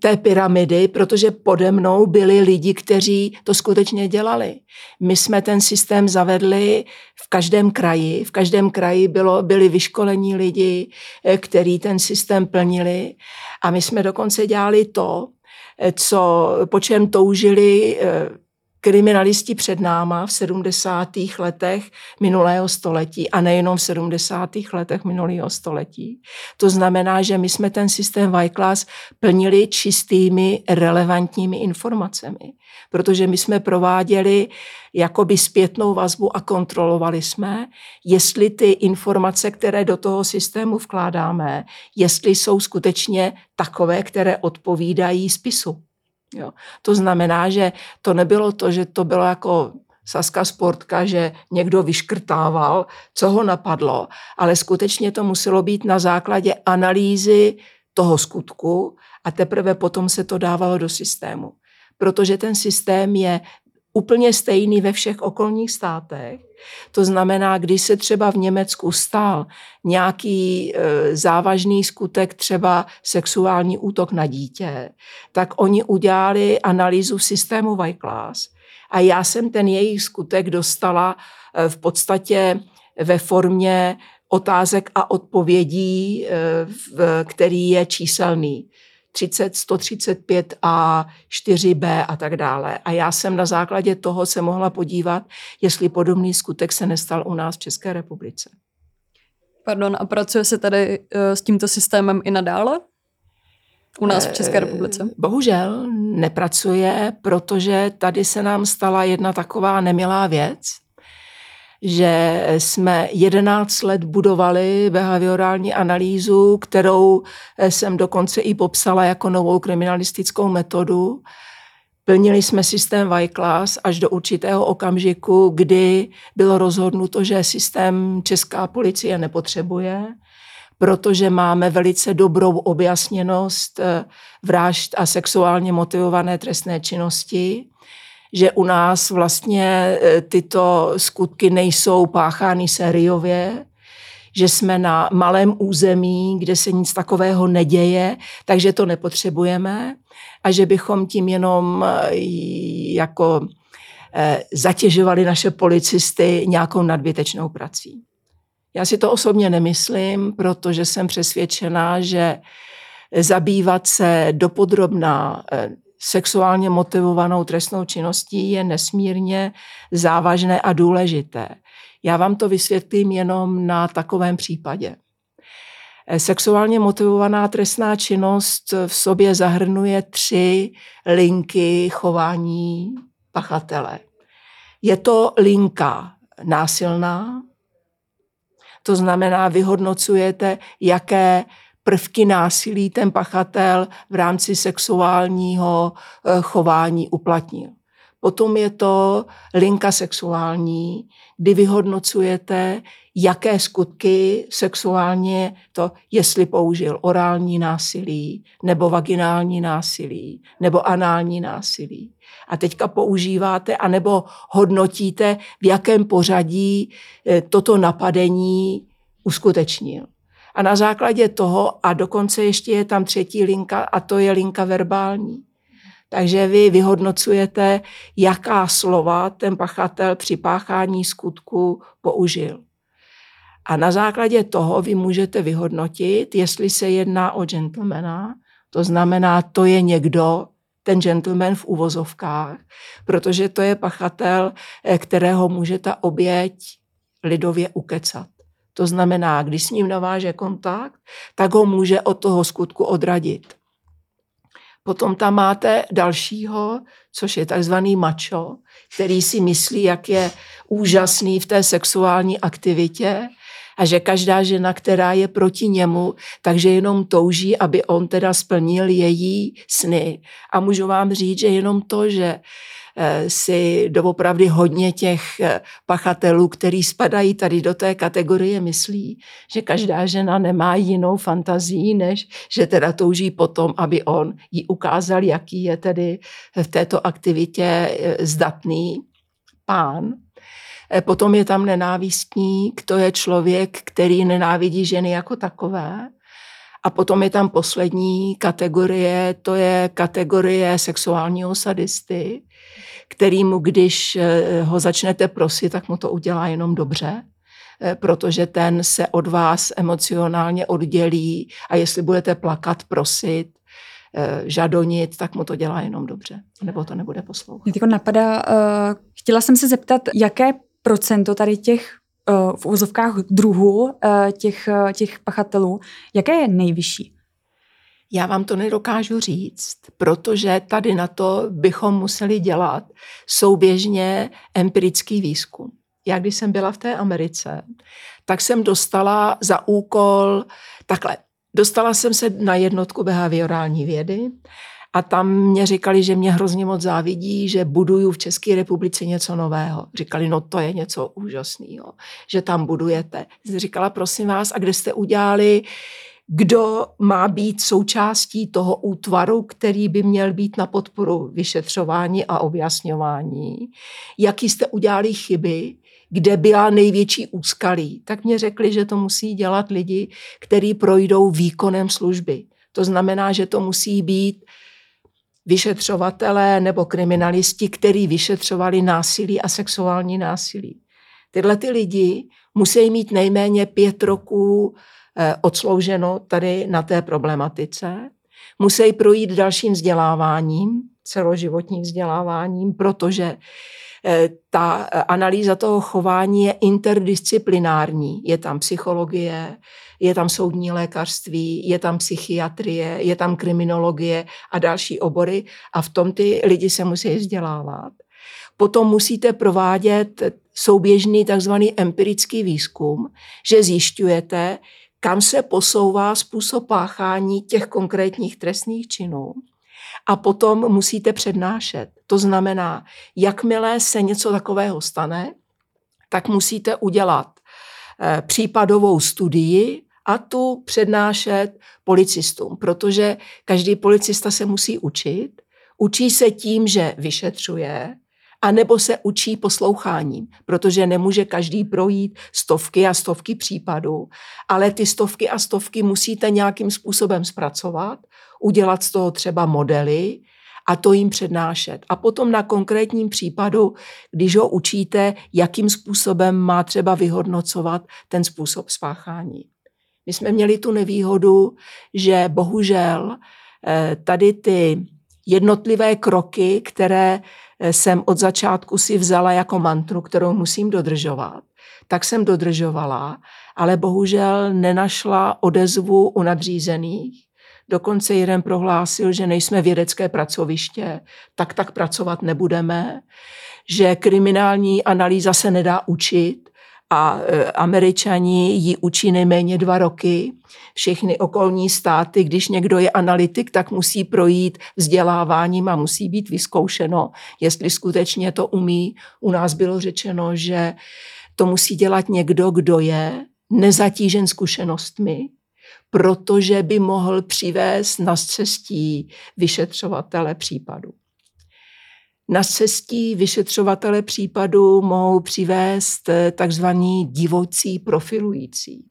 té pyramidy, protože pode mnou byli lidi, kteří to skutečně dělali. My jsme ten systém zavedli v každém kraji. V každém kraji bylo, byli vyškolení lidi, eh, kteří ten systém plnili a my jsme dokonce dělali to, co, po čem toužili kriminalisti před náma v 70. letech minulého století a nejenom v 70. letech minulého století. To znamená, že my jsme ten systém Y-Class plnili čistými relevantními informacemi, protože my jsme prováděli jakoby zpětnou vazbu a kontrolovali jsme, jestli ty informace, které do toho systému vkládáme, jestli jsou skutečně takové, které odpovídají spisu. Jo. To znamená, že to nebylo to, že to bylo jako Saska Sportka, že někdo vyškrtával, co ho napadlo, ale skutečně to muselo být na základě analýzy toho skutku a teprve potom se to dávalo do systému. Protože ten systém je úplně stejný ve všech okolních státech. To znamená, když se třeba v Německu stal nějaký e, závažný skutek, třeba sexuální útok na dítě, tak oni udělali analýzu systému Class a já jsem ten jejich skutek dostala e, v podstatě ve formě otázek a odpovědí, e, který je číselný. 30, 135 a 4b a tak dále. A já jsem na základě toho se mohla podívat, jestli podobný skutek se nestal u nás v České republice. Pardon, a pracuje se tady uh, s tímto systémem i nadále? U nás v České republice? Eh, bohužel nepracuje, protože tady se nám stala jedna taková nemilá věc, že jsme 11 let budovali behaviorální analýzu, kterou eh, jsem dokonce i popsala jako novou kriminalistickou metodu. Plnili jsme systém Y-Class až do určitého okamžiku, kdy bylo rozhodnuto, že systém Česká policie nepotřebuje, protože máme velice dobrou objasněnost eh, vražd a sexuálně motivované trestné činnosti že u nás vlastně e, tyto skutky nejsou páchány sériově, že jsme na malém území, kde se nic takového neděje, takže to nepotřebujeme a že bychom tím jenom e, jako e, zatěžovali naše policisty nějakou nadbytečnou prací. Já si to osobně nemyslím, protože jsem přesvědčená, že zabývat se dopodrobná sexuálně motivovanou trestnou činností je nesmírně závažné a důležité. Já vám to vysvětlím jenom na takovém případě. Sexuálně motivovaná trestná činnost v sobě zahrnuje tři linky chování pachatele. Je to linka násilná, to znamená, vyhodnocujete, jaké prvky násilí ten pachatel v rámci sexuálního eh, chování uplatnil. Potom je to linka sexuální, kdy vyhodnocujete, jaké skutky sexuálně to, jestli použil orální násilí, nebo vaginální násilí, nebo anální násilí. A teďka používáte, anebo hodnotíte, v jakém pořadí eh, toto napadení uskutečnil. A na základě toho, a dokonce ještě je tam třetí linka, a to je linka verbální. Takže vy vyhodnocujete, jaká slova ten pachatel při páchání skutku použil. A na základě toho vy můžete vyhodnotit, jestli se jedná o gentlemana, to znamená, to je někdo, ten gentleman v uvozovkách, protože to je pachatel, eh, kterého může ta oběť lidově ukecat. To znamená, když s ním naváže kontakt, tak ho může od toho skutku odradit. Potom tam máte dalšího, což je takzvaný macho, který si myslí, jak je úžasný v té sexuální aktivitě a že každá žena, která je proti němu, takže jenom touží, aby on teda splnil její sny. A můžu vám říct, že jenom to, že si doopravdy hodně těch eh, pachatelů, který spadají tady do té kategorie, myslí, že každá žena nemá jinou fantazii, než že teda touží potom, aby on jí ukázal, jaký je tedy v této aktivitě eh, zdatný pán. Potom je tam nenávistník, to je člověk, který nenávidí ženy jako takové. A potom je tam poslední kategorie, to je kategorie sexuálního sadisty, kterýmu, když eh, ho začnete prosit, tak mu to udělá jenom dobře, eh, protože ten se od vás emocionálně oddělí a jestli budete plakat, prosit, eh, žadonit, tak mu to dělá jenom dobře, nebo to nebude poslouchat. Mě jako napadá, uh, chtěla jsem se zeptat, jaké procento tady těch v úzovkách druhů uh, těch, těch pachatelů, jaké je nejvyšší? Já vám to nedokážu říct, protože tady na to bychom museli dělat souběžně empirický výzkum. Já když jsem byla v té Americe, tak jsem dostala za úkol, takhle, dostala jsem se na jednotku behaviorální vědy a tam mě říkali, že mě hrozně moc závidí, že buduju v České republice něco nového. Říkali, no to je něco úžasného, že tam budujete. Říkala, prosím vás, a kde jste udělali kdo má být součástí toho útvaru, který by měl být na podporu vyšetřování a objasňování, jaký jste udělali chyby, kde byla největší úskalí, tak mě řekli, že to musí dělat lidi, kteří projdou výkonem služby. To znamená, že to musí být vyšetřovatelé nebo kriminalisti, kteří vyšetřovali násilí a sexuální násilí. Tyhle ty lidi musí mít nejméně pět roků odslouženo tady na té problematice. Musí projít dalším vzděláváním, celoživotním vzděláváním, protože eh, ta eh, analýza toho chování je interdisciplinární. Je tam psychologie, je tam soudní lékařství, je tam psychiatrie, je tam kriminologie a další obory a v tom ty lidi se musí vzdělávat. Potom musíte provádět souběžný takzvaný empirický výzkum, že zjišťujete, kam se posouvá způsob páchání těch konkrétních trestných činů. A potom musíte přednášet. To znamená, jakmile se něco takového stane, tak musíte udělat eh, případovou studii a tu přednášet policistům, protože každý policista se musí učit. Učí se tím, že vyšetřuje, a nebo se učí posloucháním, protože nemůže každý projít stovky a stovky případů, ale ty stovky a stovky musíte nějakým způsobem zpracovat, udělat z toho třeba modely a to jim přednášet. A potom na konkrétním případu, když ho učíte, jakým způsobem má třeba vyhodnocovat ten způsob spáchání. My jsme měli tu nevýhodu, že bohužel eh, tady ty jednotlivé kroky, které jsem od začátku si vzala jako mantru, kterou musím dodržovat, tak jsem dodržovala, ale bohužel nenašla odezvu u nadřízených. Dokonce jeden prohlásil, že nejsme vědecké pracoviště, tak tak pracovat nebudeme, že kriminální analýza se nedá učit, a e, američani ji učí nejméně dva roky. Všechny okolní státy, když někdo je analytik, tak musí projít vzděláváním a musí být vyzkoušeno, jestli skutečně to umí. U nás bylo řečeno, že to musí dělat někdo, kdo je nezatížen zkušenostmi, protože by mohl přivést na cestí vyšetřovatele případu. Na cestí vyšetřovatele případu mohou přivést eh, takzvaní divocí profilující.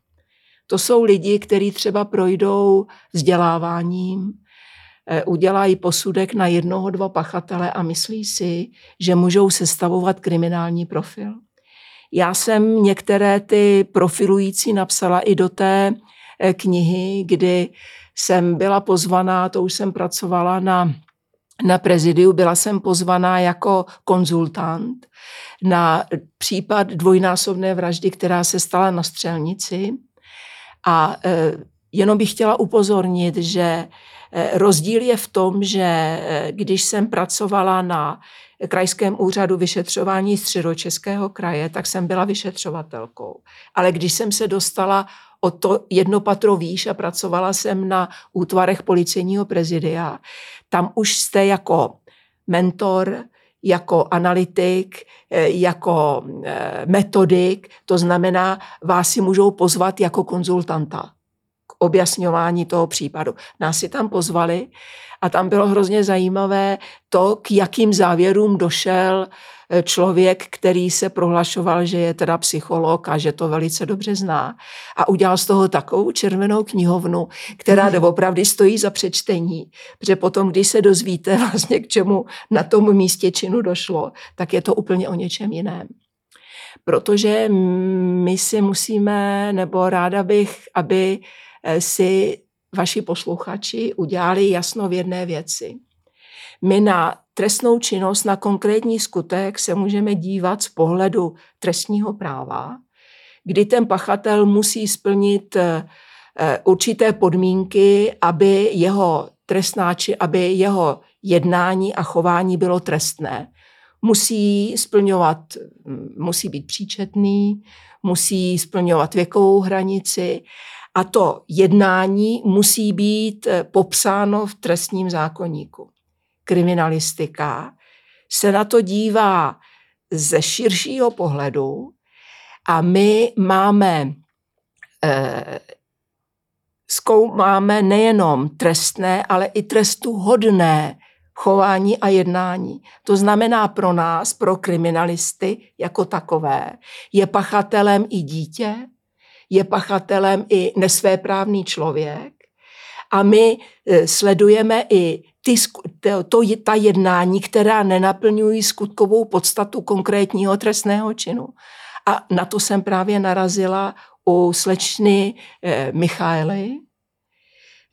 To jsou lidi, kteří třeba projdou vzděláváním, eh, udělají posudek na jednoho, dva pachatele a myslí si, že můžou sestavovat kriminální profil. Já jsem některé ty profilující napsala i do té eh, knihy, kdy jsem byla pozvaná, to už jsem pracovala na na prezidiu byla jsem pozvaná jako konzultant na případ dvojnásobné vraždy, která se stala na střelnici. A e, jenom bych chtěla upozornit, že e, rozdíl je v tom, že e, když jsem pracovala na krajském úřadu vyšetřování středočeského kraje, tak jsem byla vyšetřovatelkou. Ale když jsem se dostala o to jedno patro výš a pracovala jsem na útvarech policejního prezidia, tam už jste jako mentor, jako analytik, eh, jako eh, metodik, to znamená, vás si můžou pozvat jako konzultanta k objasňování toho případu. Nás si tam pozvali a tam bylo hrozně zajímavé to, k jakým závěrům došel člověk, který se prohlašoval, že je teda psycholog a že to velice dobře zná. A udělal z toho takovou červenou knihovnu, která mhm. doopravdy stojí za přečtení. Protože potom, když se dozvíte vlastně k čemu na tom místě činu došlo, tak je to úplně o něčem jiném. Protože my si musíme, nebo ráda bych, aby eh, si vaši posluchači udělali jasno v jedné věci. My na trestnou činnost, na konkrétní skutek se můžeme dívat z pohledu trestního práva, kdy ten pachatel musí splnit eh, eh, určité podmínky, aby jeho trestná či aby jeho jednání a chování bylo trestné. Musí splňovat, hm, musí být příčetný, musí splňovat věkovou hranici a to jednání musí být eh, popsáno v trestním zákonníku kriminalistika se na to dívá ze širšího pohledu a my máme eh, zkoumáme nejenom trestné, ale i trestu hodné chování a jednání. To znamená pro nás, pro kriminalisty jako takové, je pachatelem i dítě, je pachatelem i nesvéprávný člověk a my eh, sledujeme i ty, to, ta jednání, která nenaplňují skutkovou podstatu konkrétního trestného činu. A na to jsem právě narazila u slečny eh, Michaely,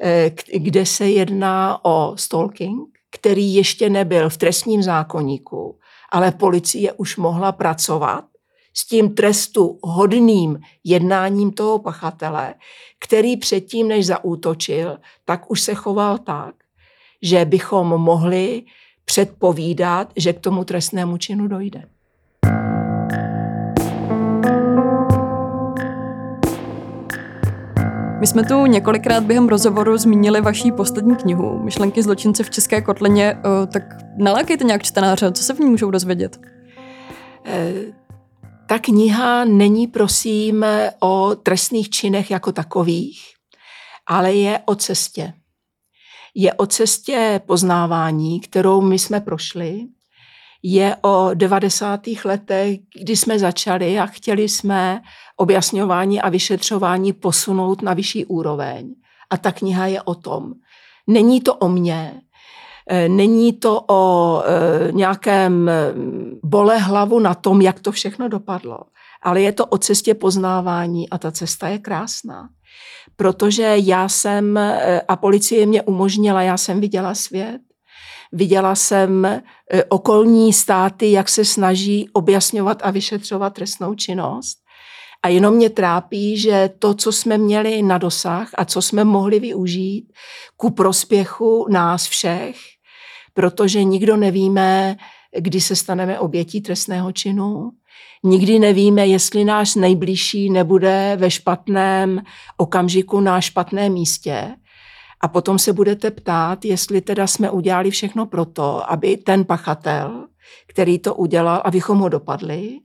eh, kde se jedná o stalking, který ještě nebyl v trestním zákoníku, ale policie už mohla pracovat s tím trestu hodným jednáním toho pachatele, který předtím, než zaútočil, tak už se choval tak, že bychom mohli předpovídat, že k tomu trestnému činu dojde. My jsme tu několikrát během rozhovoru zmínili vaší poslední knihu, Myšlenky zločince v České kotlině, eh, tak nalákejte nějak čtenáře, co se v ní můžou dozvědět? Ta kniha není, prosím, o trestných činech jako takových, ale je o cestě je o cestě poznávání, kterou my jsme prošli. Je o 90. letech, kdy jsme začali a chtěli jsme objasňování a vyšetřování posunout na vyšší úroveň. A ta kniha je o tom. Není to o mně, Není to o e, nějakém bole hlavu na tom, jak to všechno dopadlo, ale je to o cestě poznávání a ta cesta je krásná protože já jsem, eh, a policie mě umožnila, já jsem viděla svět, viděla jsem okolní státy, jak se snaží objasňovat a vyšetřovat trestnou činnost. A jenom mě trápí, že to, co jsme měli na dosah a co jsme mohli využít ku prospěchu nás všech, protože nikdo nevíme, kdy se staneme obětí trestného činu. Nikdy nevíme, jestli náš nejbližší nebude ve špatném okamžiku na špatném místě. A potom se budete ptát, jestli teda jsme udělali všechno pro to, aby ten pachatel, který to udělal, abychom ho dopadli,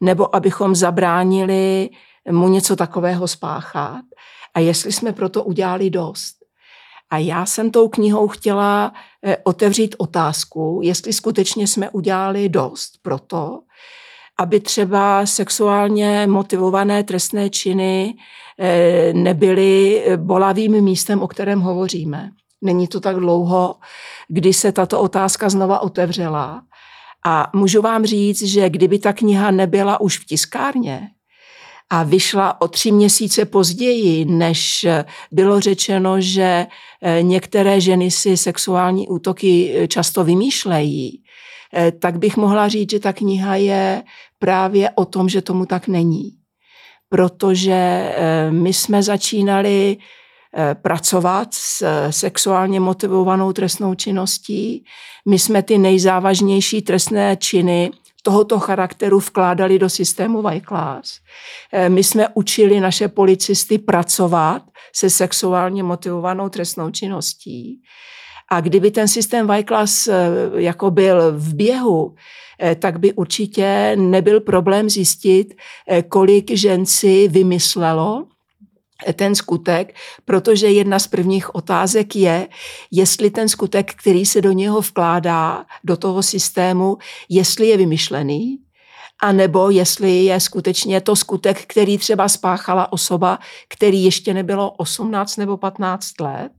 nebo abychom zabránili mu něco takového spáchat. A jestli jsme proto udělali dost. A já jsem tou knihou chtěla eh, otevřít otázku, jestli skutečně jsme udělali dost pro to, aby třeba sexuálně motivované trestné činy eh, nebyly bolavým místem, o kterém hovoříme. Není to tak dlouho, kdy se tato otázka znova otevřela. A můžu vám říct, že kdyby ta kniha nebyla už v tiskárně, a vyšla o tři měsíce později, než bylo řečeno, že eh, některé ženy si sexuální útoky eh, často vymýšlejí, eh, tak bych mohla říct, že ta kniha je právě o tom, že tomu tak není. Protože my jsme začínali pracovat s sexuálně motivovanou trestnou činností. My jsme ty nejzávažnější trestné činy tohoto charakteru vkládali do systému Class. Eh, my jsme učili naše policisty pracovat se sexuálně motivovanou trestnou činností. A kdyby ten systém Class eh, jako byl v běhu, eh, tak by určitě nebyl problém zjistit, kolik žen si vymyslelo ten skutek, protože jedna z prvních otázek je, jestli ten skutek, který se do něho vkládá, do toho systému, jestli je vymyšlený, anebo jestli je skutečně to skutek, který třeba spáchala osoba, který ještě nebylo 18 nebo 15 let,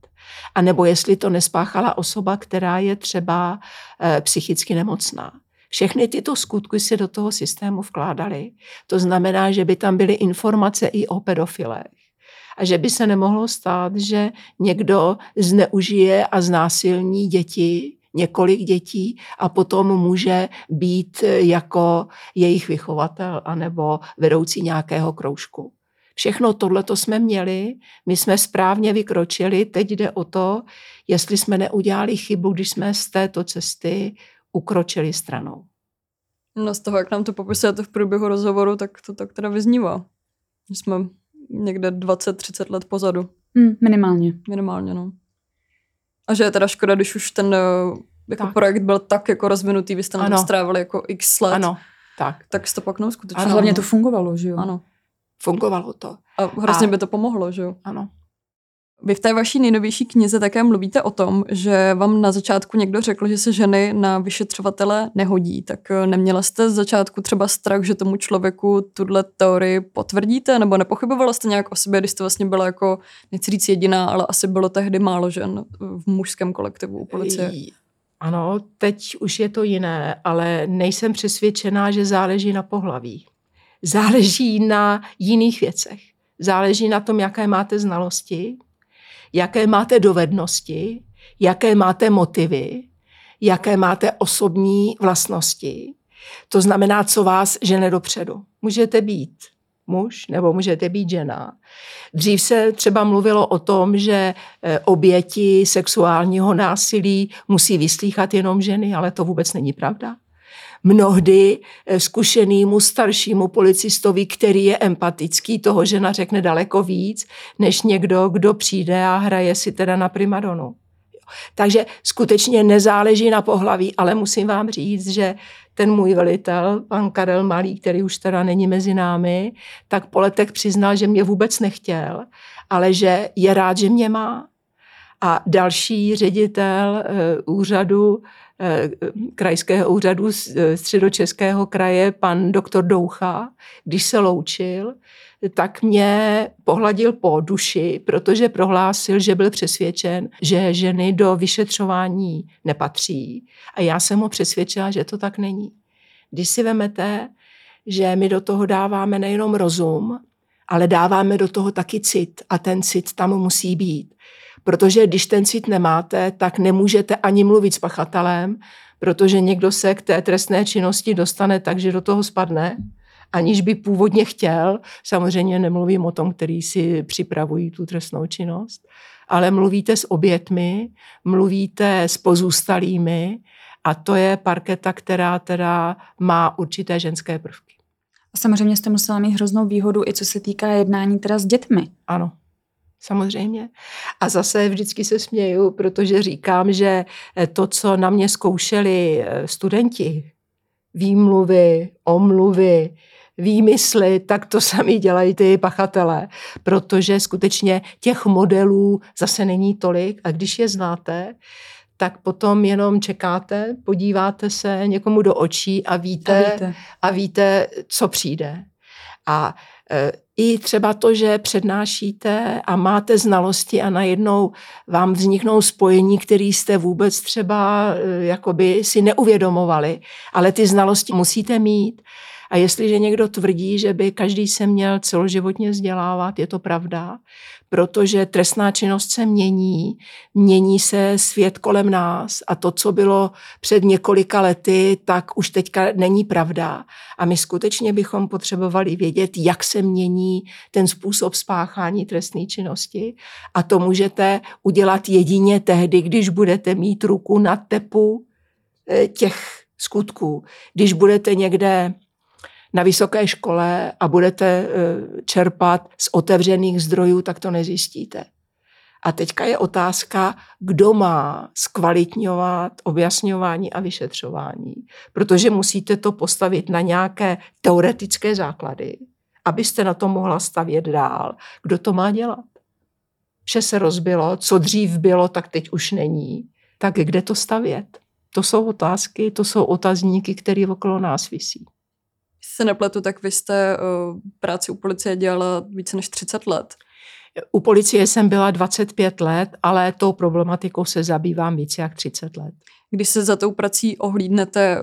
anebo jestli to nespáchala osoba, která je třeba e, psychicky nemocná. Všechny tyto skutky se do toho systému vkládaly. To znamená, že by tam byly informace i o pedofilech a že by se nemohlo stát, že někdo zneužije a znásilní děti, několik dětí a potom může být jako jejich vychovatel anebo vedoucí nějakého kroužku. Všechno tohle to jsme měli, my jsme správně vykročili, teď jde o to, jestli jsme neudělali chybu, když jsme z této cesty ukročili stranou. No z toho, jak nám to popisujete v průběhu rozhovoru, tak to tak teda vyznívá. Jsme někde 20-30 let pozadu. Hmm, minimálně. Minimálně, no. A že je teda škoda, když už ten eh, jako tak. projekt byl tak jako rozvinutý, vy jste na strávili jako x let. Ano, tak. Tak to pak skutečně. A hlavně to fungovalo, že jo? Ano. Fungovalo to. A hrozně a... by to pomohlo, že jo? Ano. Vy v té vaší nejnovější knize také mluvíte o tom, že vám na začátku někdo řekl, že se ženy na vyšetřovatele nehodí. Tak eh, neměla jste z začátku třeba strach, že tomu člověku tuhle teorii potvrdíte, nebo nepochybovala jste nějak o sobě, když jste vlastně byla jako, nechci říct jediná, ale asi bylo tehdy málo žen v mužském kolektivu u policie? Ano, teď už je to jiné, ale nejsem přesvědčená, že záleží na pohlaví. Záleží na jiných věcech. Záleží na tom, jaké máte znalosti, jaké máte dovednosti, jaké máte motivy, jaké máte osobní vlastnosti. To znamená, co vás žene dopředu. Můžete být muž nebo můžete být žena. Dřív se třeba mluvilo o tom, že eh, oběti sexuálního násilí musí vyslýchat jenom ženy, ale to vůbec není pravda mnohdy eh, zkušenýmu staršímu policistovi, který je empatický, toho žena řekne daleko víc, než někdo, kdo přijde a hraje si teda na primadonu. Takže skutečně nezáleží na pohlaví, ale musím vám říct, že ten můj velitel, pan Karel Malý, který už teda není mezi námi, tak po letech přiznal, že mě vůbec nechtěl, ale že je rád, že mě má. A další ředitel uh, úřadu Eh, krajského úřadu eh, středočeského kraje, pan doktor Doucha, když se loučil, tak mě pohladil po duši, protože prohlásil, že byl přesvědčen, že ženy do vyšetřování nepatří. A já jsem ho přesvědčila, že to tak není. Když si vemete, že my do toho dáváme nejenom rozum, ale dáváme do toho taky cit a ten cit tam musí být Protože když ten cit nemáte, tak nemůžete ani mluvit s pachatelem, protože někdo se k té trestné činnosti dostane tak, že do toho spadne, aniž by původně chtěl. Samozřejmě nemluvím o tom, který si připravují tu trestnou činnost, ale mluvíte s obětmi, mluvíte s pozůstalými a to je parketa, která teda má určité ženské prvky. A samozřejmě jste musela mít hroznou výhodu i co se týká jednání teda s dětmi. Ano, samozřejmě. A zase vždycky se směju, protože říkám, že to, co na mě zkoušeli eh, studenti, výmluvy, omluvy, výmysly, tak to sami dělají ty pachatelé, protože skutečně těch modelů zase není tolik a když je znáte, tak potom jenom čekáte, podíváte se někomu do očí a víte, a víte, a víte co přijde. A e, i třeba to, že přednášíte a máte znalosti a najednou vám vzniknou spojení, které jste vůbec třeba e, jakoby si neuvědomovali, ale ty znalosti musíte mít. A jestliže někdo tvrdí, že by každý se měl celoživotně vzdělávat, je to pravda, protože trestná činnost se mění, mění se svět kolem nás a to, co bylo před několika lety, tak už teďka není pravda. A my skutečně bychom potřebovali vědět, jak se mění ten způsob spáchání trestné činnosti. A to můžete udělat jedině tehdy, když budete mít ruku na tepu eh, těch skutků. Když budete někde na vysoké škole a budete eh, čerpat z otevřených zdrojů, tak to nezjistíte. A teďka je otázka, kdo má zkvalitňovat objasňování a vyšetřování, protože musíte to postavit na nějaké teoretické základy, abyste na to mohla stavět dál. Kdo to má dělat? Vše se rozbilo, co dřív bylo, tak teď už není. Tak kde to stavět? To jsou otázky, to jsou otazníky, které okolo nás visí se nepletu, tak vy jste uh, práci u policie dělala více než 30 let. U policie jsem byla 25 let, ale tou problematikou se zabývám více jak 30 let. Když se za tou prací ohlídnete,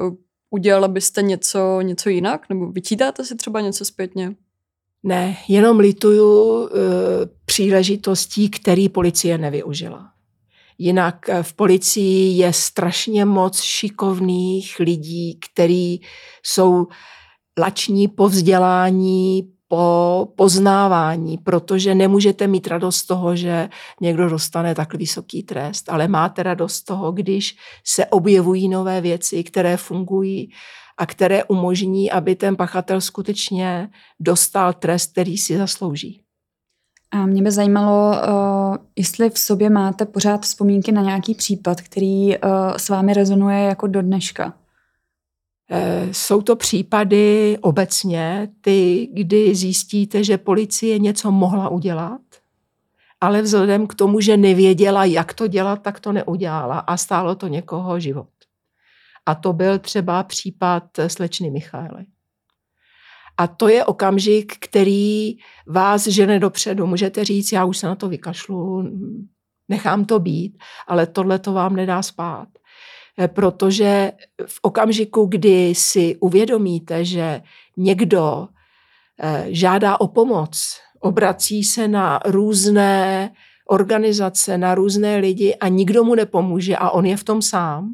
udělala byste něco, něco jinak? Nebo vyčítáte si třeba něco zpětně? Ne, jenom lituju uh, příležitostí, který policie nevyužila. Jinak v policii je strašně moc šikovných lidí, kteří jsou lační po vzdělání, po poznávání, protože nemůžete mít radost z toho, že někdo dostane tak vysoký trest, ale máte radost z toho, když se objevují nové věci, které fungují a které umožní, aby ten pachatel skutečně dostal trest, který si zaslouží. A mě by zajímalo, uh, jestli v sobě máte pořád vzpomínky na nějaký případ, který uh, s vámi rezonuje jako do dneška. Eh, jsou to případy obecně, ty, kdy zjistíte, že policie něco mohla udělat, ale vzhledem k tomu, že nevěděla, jak to dělat, tak to neudělala a stálo to někoho život. A to byl třeba případ slečny Michaely. A to je okamžik, který vás žene dopředu. Můžete říct, já už se na to vykašlu, nechám to být, ale tohle to vám nedá spát. Eh, protože v okamžiku, kdy si uvědomíte, že někdo eh, žádá o pomoc, obrací se na různé organizace, na různé lidi a nikdo mu nepomůže a on je v tom sám.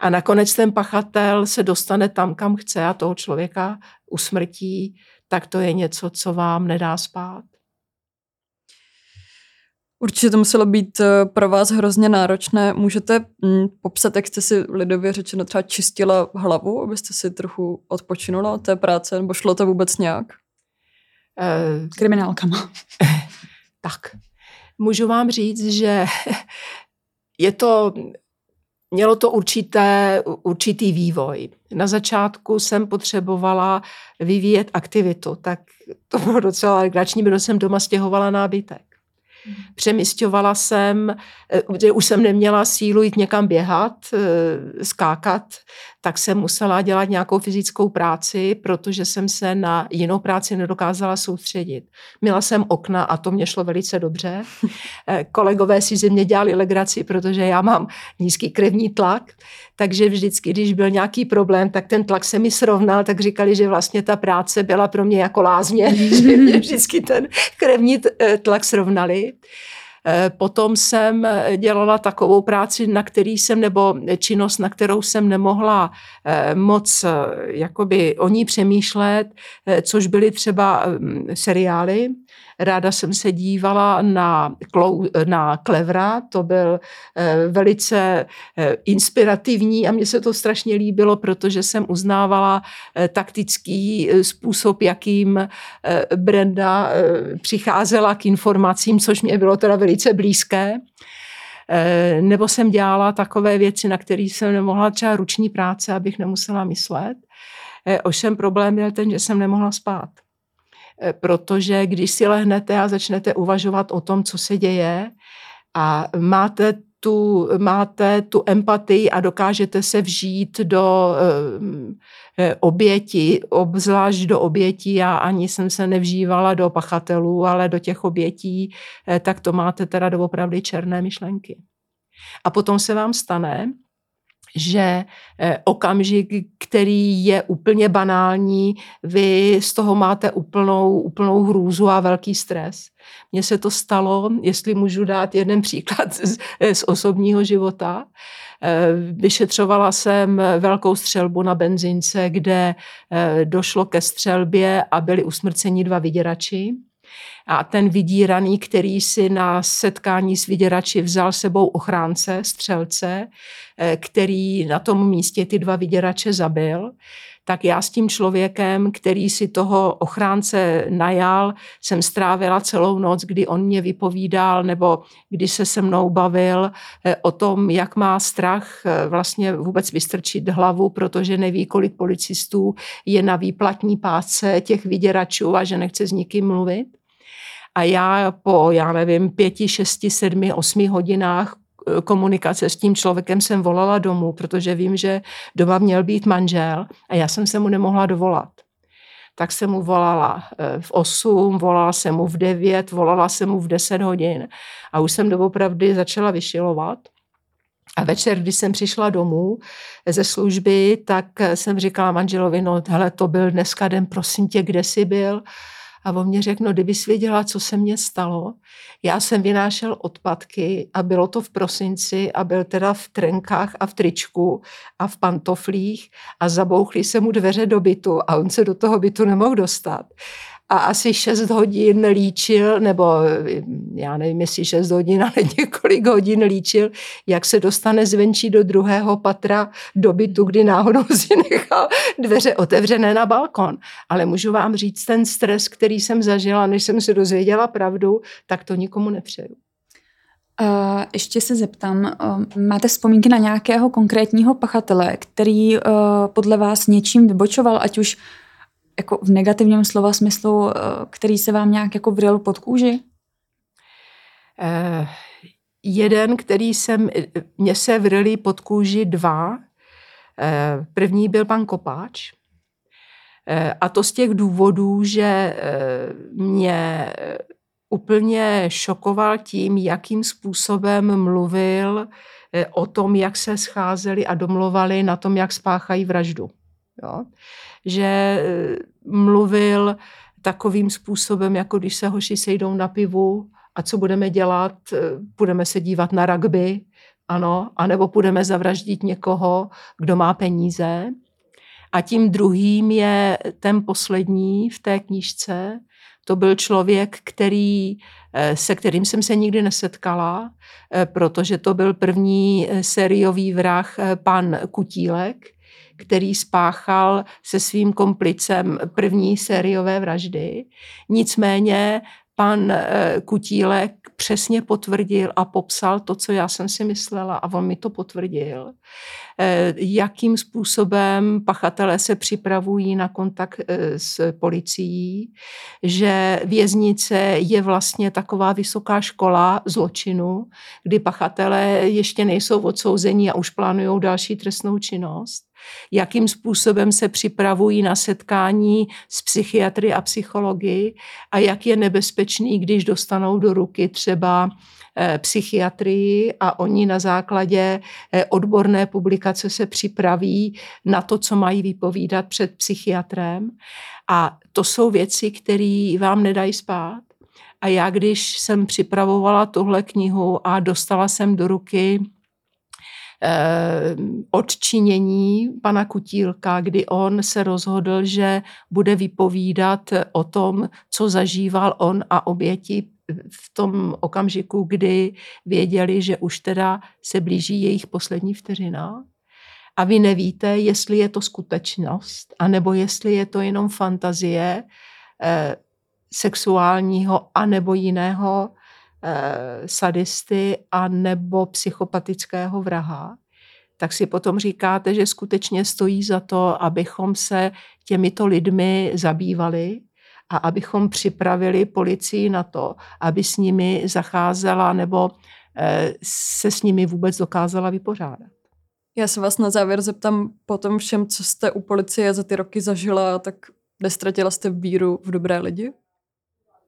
A nakonec ten pachatel se dostane tam, kam chce a toho člověka usmrtí, tak to je něco, co vám nedá spát. Určitě to muselo být eh, pro vás hrozně náročné. Můžete hm, popsat, jak jste si lidově řečeno třeba čistila hlavu, abyste si trochu odpočinula od té práce, nebo šlo to vůbec nějak? Uh, Kriminálkama. tak, můžu vám říct, že je to, mělo to určité, určitý vývoj. Na začátku jsem potřebovala vyvíjet aktivitu, tak to bylo docela legrační, bylo jsem doma stěhovala nábytek. Přemysťovala jsem, že už jsem neměla sílu jít někam běhat, eh, skákat, tak jsem musela dělat nějakou fyzickou práci, protože jsem se na jinou práci nedokázala soustředit. Měla jsem okna a to mě šlo velice dobře. Eh, kolegové si ze mě dělali legraci, protože já mám nízký krevní tlak, takže vždycky, když byl nějaký problém, tak ten tlak se mi srovnal, tak říkali, že vlastně ta práce byla pro mě jako lázně, že mě vždycky ten krevní eh, tlak srovnali. Eh, potom jsem dělala takovou práci, na který jsem, nebo činnost, na kterou jsem nemohla moc jakoby o ní přemýšlet, což byly třeba mm, seriály. Ráda jsem se dívala na, na Klevra, to byl velice inspirativní a mně se to strašně líbilo, protože jsem uznávala taktický způsob, jakým Brenda přicházela k informacím, což mě bylo teda velice blízké. Eh, nebo jsem dělala takové věci, na které jsem nemohla třeba ruční práce, abych nemusela myslet. Eh, ovšem problém byl ten, že jsem nemohla spát. Eh, protože když si lehnete a začnete uvažovat o tom, co se děje a máte tu, máte tu empatii a dokážete se vžít do e, oběti, obzvlášť do obětí. Já ani jsem se nevžívala do pachatelů, ale do těch obětí, e, tak to máte teda doopravdy černé myšlenky. A potom se vám stane, že eh, okamžik, který je úplně banální, vy z toho máte úplnou, úplnou hrůzu a velký stres. Mně se to stalo, jestli můžu dát jeden příklad z, z osobního života. Eh, vyšetřovala jsem velkou střelbu na benzince, kde eh, došlo ke střelbě a byli usmrceni dva vyděrači. A ten vydíraný, který si na setkání s vyděrači vzal sebou ochránce, střelce, eh, který na tom místě ty dva vyděrače zabil, tak já s tím člověkem, který si toho ochránce najal, jsem strávila celou noc, kdy on mě vypovídal nebo kdy se se mnou bavil eh, o tom, jak má strach eh, vlastně vůbec vystrčit hlavu, protože neví, kolik policistů je na výplatní páce těch vyděračů a že nechce s nikým mluvit. A já po, já nevím, pěti, šesti, sedmi, osmi hodinách eh, komunikace s tím člověkem jsem volala domů, protože vím, že doma měl být manžel a já jsem se mu nemohla dovolat. Tak jsem mu volala eh, v 8, volala jsem mu v 9, volala jsem mu v 10 hodin a už jsem doopravdy začala vyšilovat. A večer, když jsem přišla domů ze služby, tak jsem říkala manželovi, no hele, to byl dneska den, prosím tě, kde jsi byl? A on mě řekl, no kdyby věděla, co se mně stalo. Já jsem vynášel odpadky a bylo to v prosinci a byl teda v trenkách a v tričku a v pantoflích a zabouchli se mu dveře do bytu a on se do toho bytu nemohl dostat a asi 6 hodin líčil, nebo já nevím, jestli 6 hodin, ale několik hodin líčil, jak se dostane zvenčí do druhého patra do bytu, kdy náhodou si nechal dveře otevřené na balkon. Ale můžu vám říct, ten stres, který jsem zažila, než jsem se dozvěděla pravdu, tak to nikomu nepřeju. Uh, ještě se zeptám, uh, máte vzpomínky na nějakého konkrétního pachatele, který uh, podle vás něčím vybočoval, ať už jako v negativním slova smyslu, eh, který se vám nějak jako vril pod kůži? Uh, jeden, který jsem, mě se vrili pod kůži dva. Uh, první byl pan Kopáč. Uh, a to z těch důvodů, že uh, mě úplně šokoval tím, jakým způsobem mluvil o tom, jak se scházeli a domluvali na tom, jak spáchají vraždu. Jo? Že eh, mluvil takovým způsobem, jako když se hoši sejdou na pivu a co budeme dělat, eh, budeme se dívat na rugby, ano, anebo budeme zavraždit někoho, kdo má peníze. A tím druhým je ten poslední v té knížce. To byl člověk, který, eh, se kterým jsem se nikdy nesetkala, protože to byl první sériový vrah pan Kutílek, který spáchal se svým komplicem první sériové vraždy. Nicméně pan eh, Kutílek přesně potvrdil a popsal to, co já jsem si myslela a on mi to potvrdil. Eh, jakým způsobem pachatelé se připravují na kontakt eh, s policií, že věznice je vlastně taková vysoká škola zločinu, kdy pachatelé ještě nejsou odsouzení a už plánují další trestnou činnost jakým způsobem se připravují na setkání s psychiatry a psychologi a jak je nebezpečný, když dostanou do ruky třeba eh, psychiatrii a oni na základě eh, odborné publikace se připraví na to, co mají vypovídat před psychiatrem. A to jsou věci, které vám nedají spát. A já, když jsem připravovala tuhle knihu a dostala jsem do ruky odčinění pana Kutílka, kdy on se rozhodl, že bude vypovídat o tom, co zažíval on a oběti v tom okamžiku, kdy věděli, že už teda se blíží jejich poslední vteřina. A vy nevíte, jestli je to skutečnost, anebo jestli je to jenom fantazie eh, sexuálního anebo jiného eh, sadisty anebo psychopatického vraha, tak si potom říkáte, že skutečně stojí za to, abychom se těmito lidmi zabývali a abychom připravili policii na to, aby s nimi zacházela nebo eh, se s nimi vůbec dokázala vypořádat. Já se vás na závěr zeptám po tom všem, co jste u policie za ty roky zažila, tak nestratila jste víru v dobré lidi?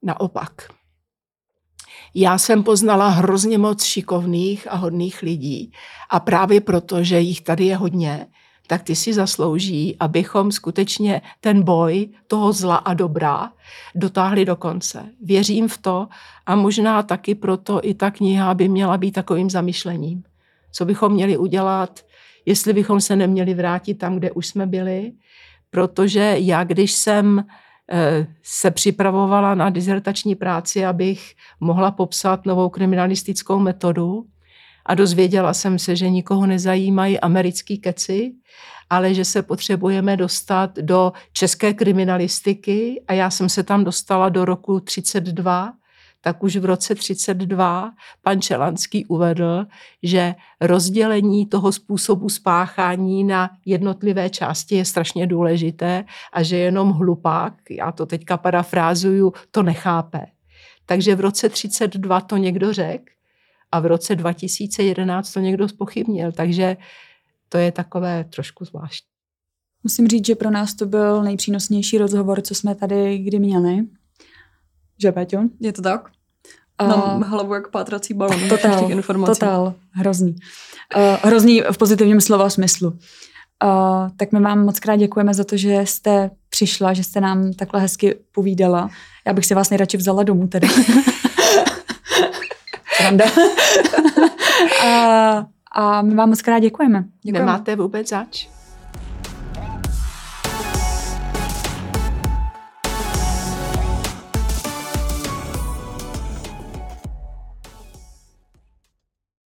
Naopak. Já jsem poznala hrozně moc šikovných a hodných lidí a právě proto, že jich tady je hodně, tak ty si zaslouží, abychom skutečně ten boj toho zla a dobra dotáhli do konce. Věřím v to a možná taky proto i ta kniha by měla být takovým zamyšlením. Co bychom měli udělat, jestli bychom se neměli vrátit tam, kde už jsme byli, protože já, když jsem se připravovala na dizertační práci, abych mohla popsat novou kriminalistickou metodu, a dozvěděla jsem se, že nikoho nezajímají americký keci, ale že se potřebujeme dostat do české kriminalistiky. A já jsem se tam dostala do roku 32, tak už v roce 32 pan Čelanský uvedl, že rozdělení toho způsobu spáchání na jednotlivé části je strašně důležité a že jenom hlupák, já to teďka parafrázuju, to nechápe. Takže v roce 32 to někdo řekl a v roce 2011 to někdo spochybnil, takže to je takové trošku zvláštní. Musím říct, že pro nás to byl nejpřínosnější rozhovor, co jsme tady kdy měli. Že, Peťo? Je to tak? A... Mám hlavu jak pátrací balon. Totál, totál, hrozný. Uh, hrozný v pozitivním slova smyslu. Uh, tak my vám moc krát děkujeme za to, že jste přišla, že jste nám takhle hezky povídala. Já bych si vás nejradši vzala domů tedy. Sranda. a, a my vám moc krát děkujeme. děkujeme. Nemáte vůbec zač.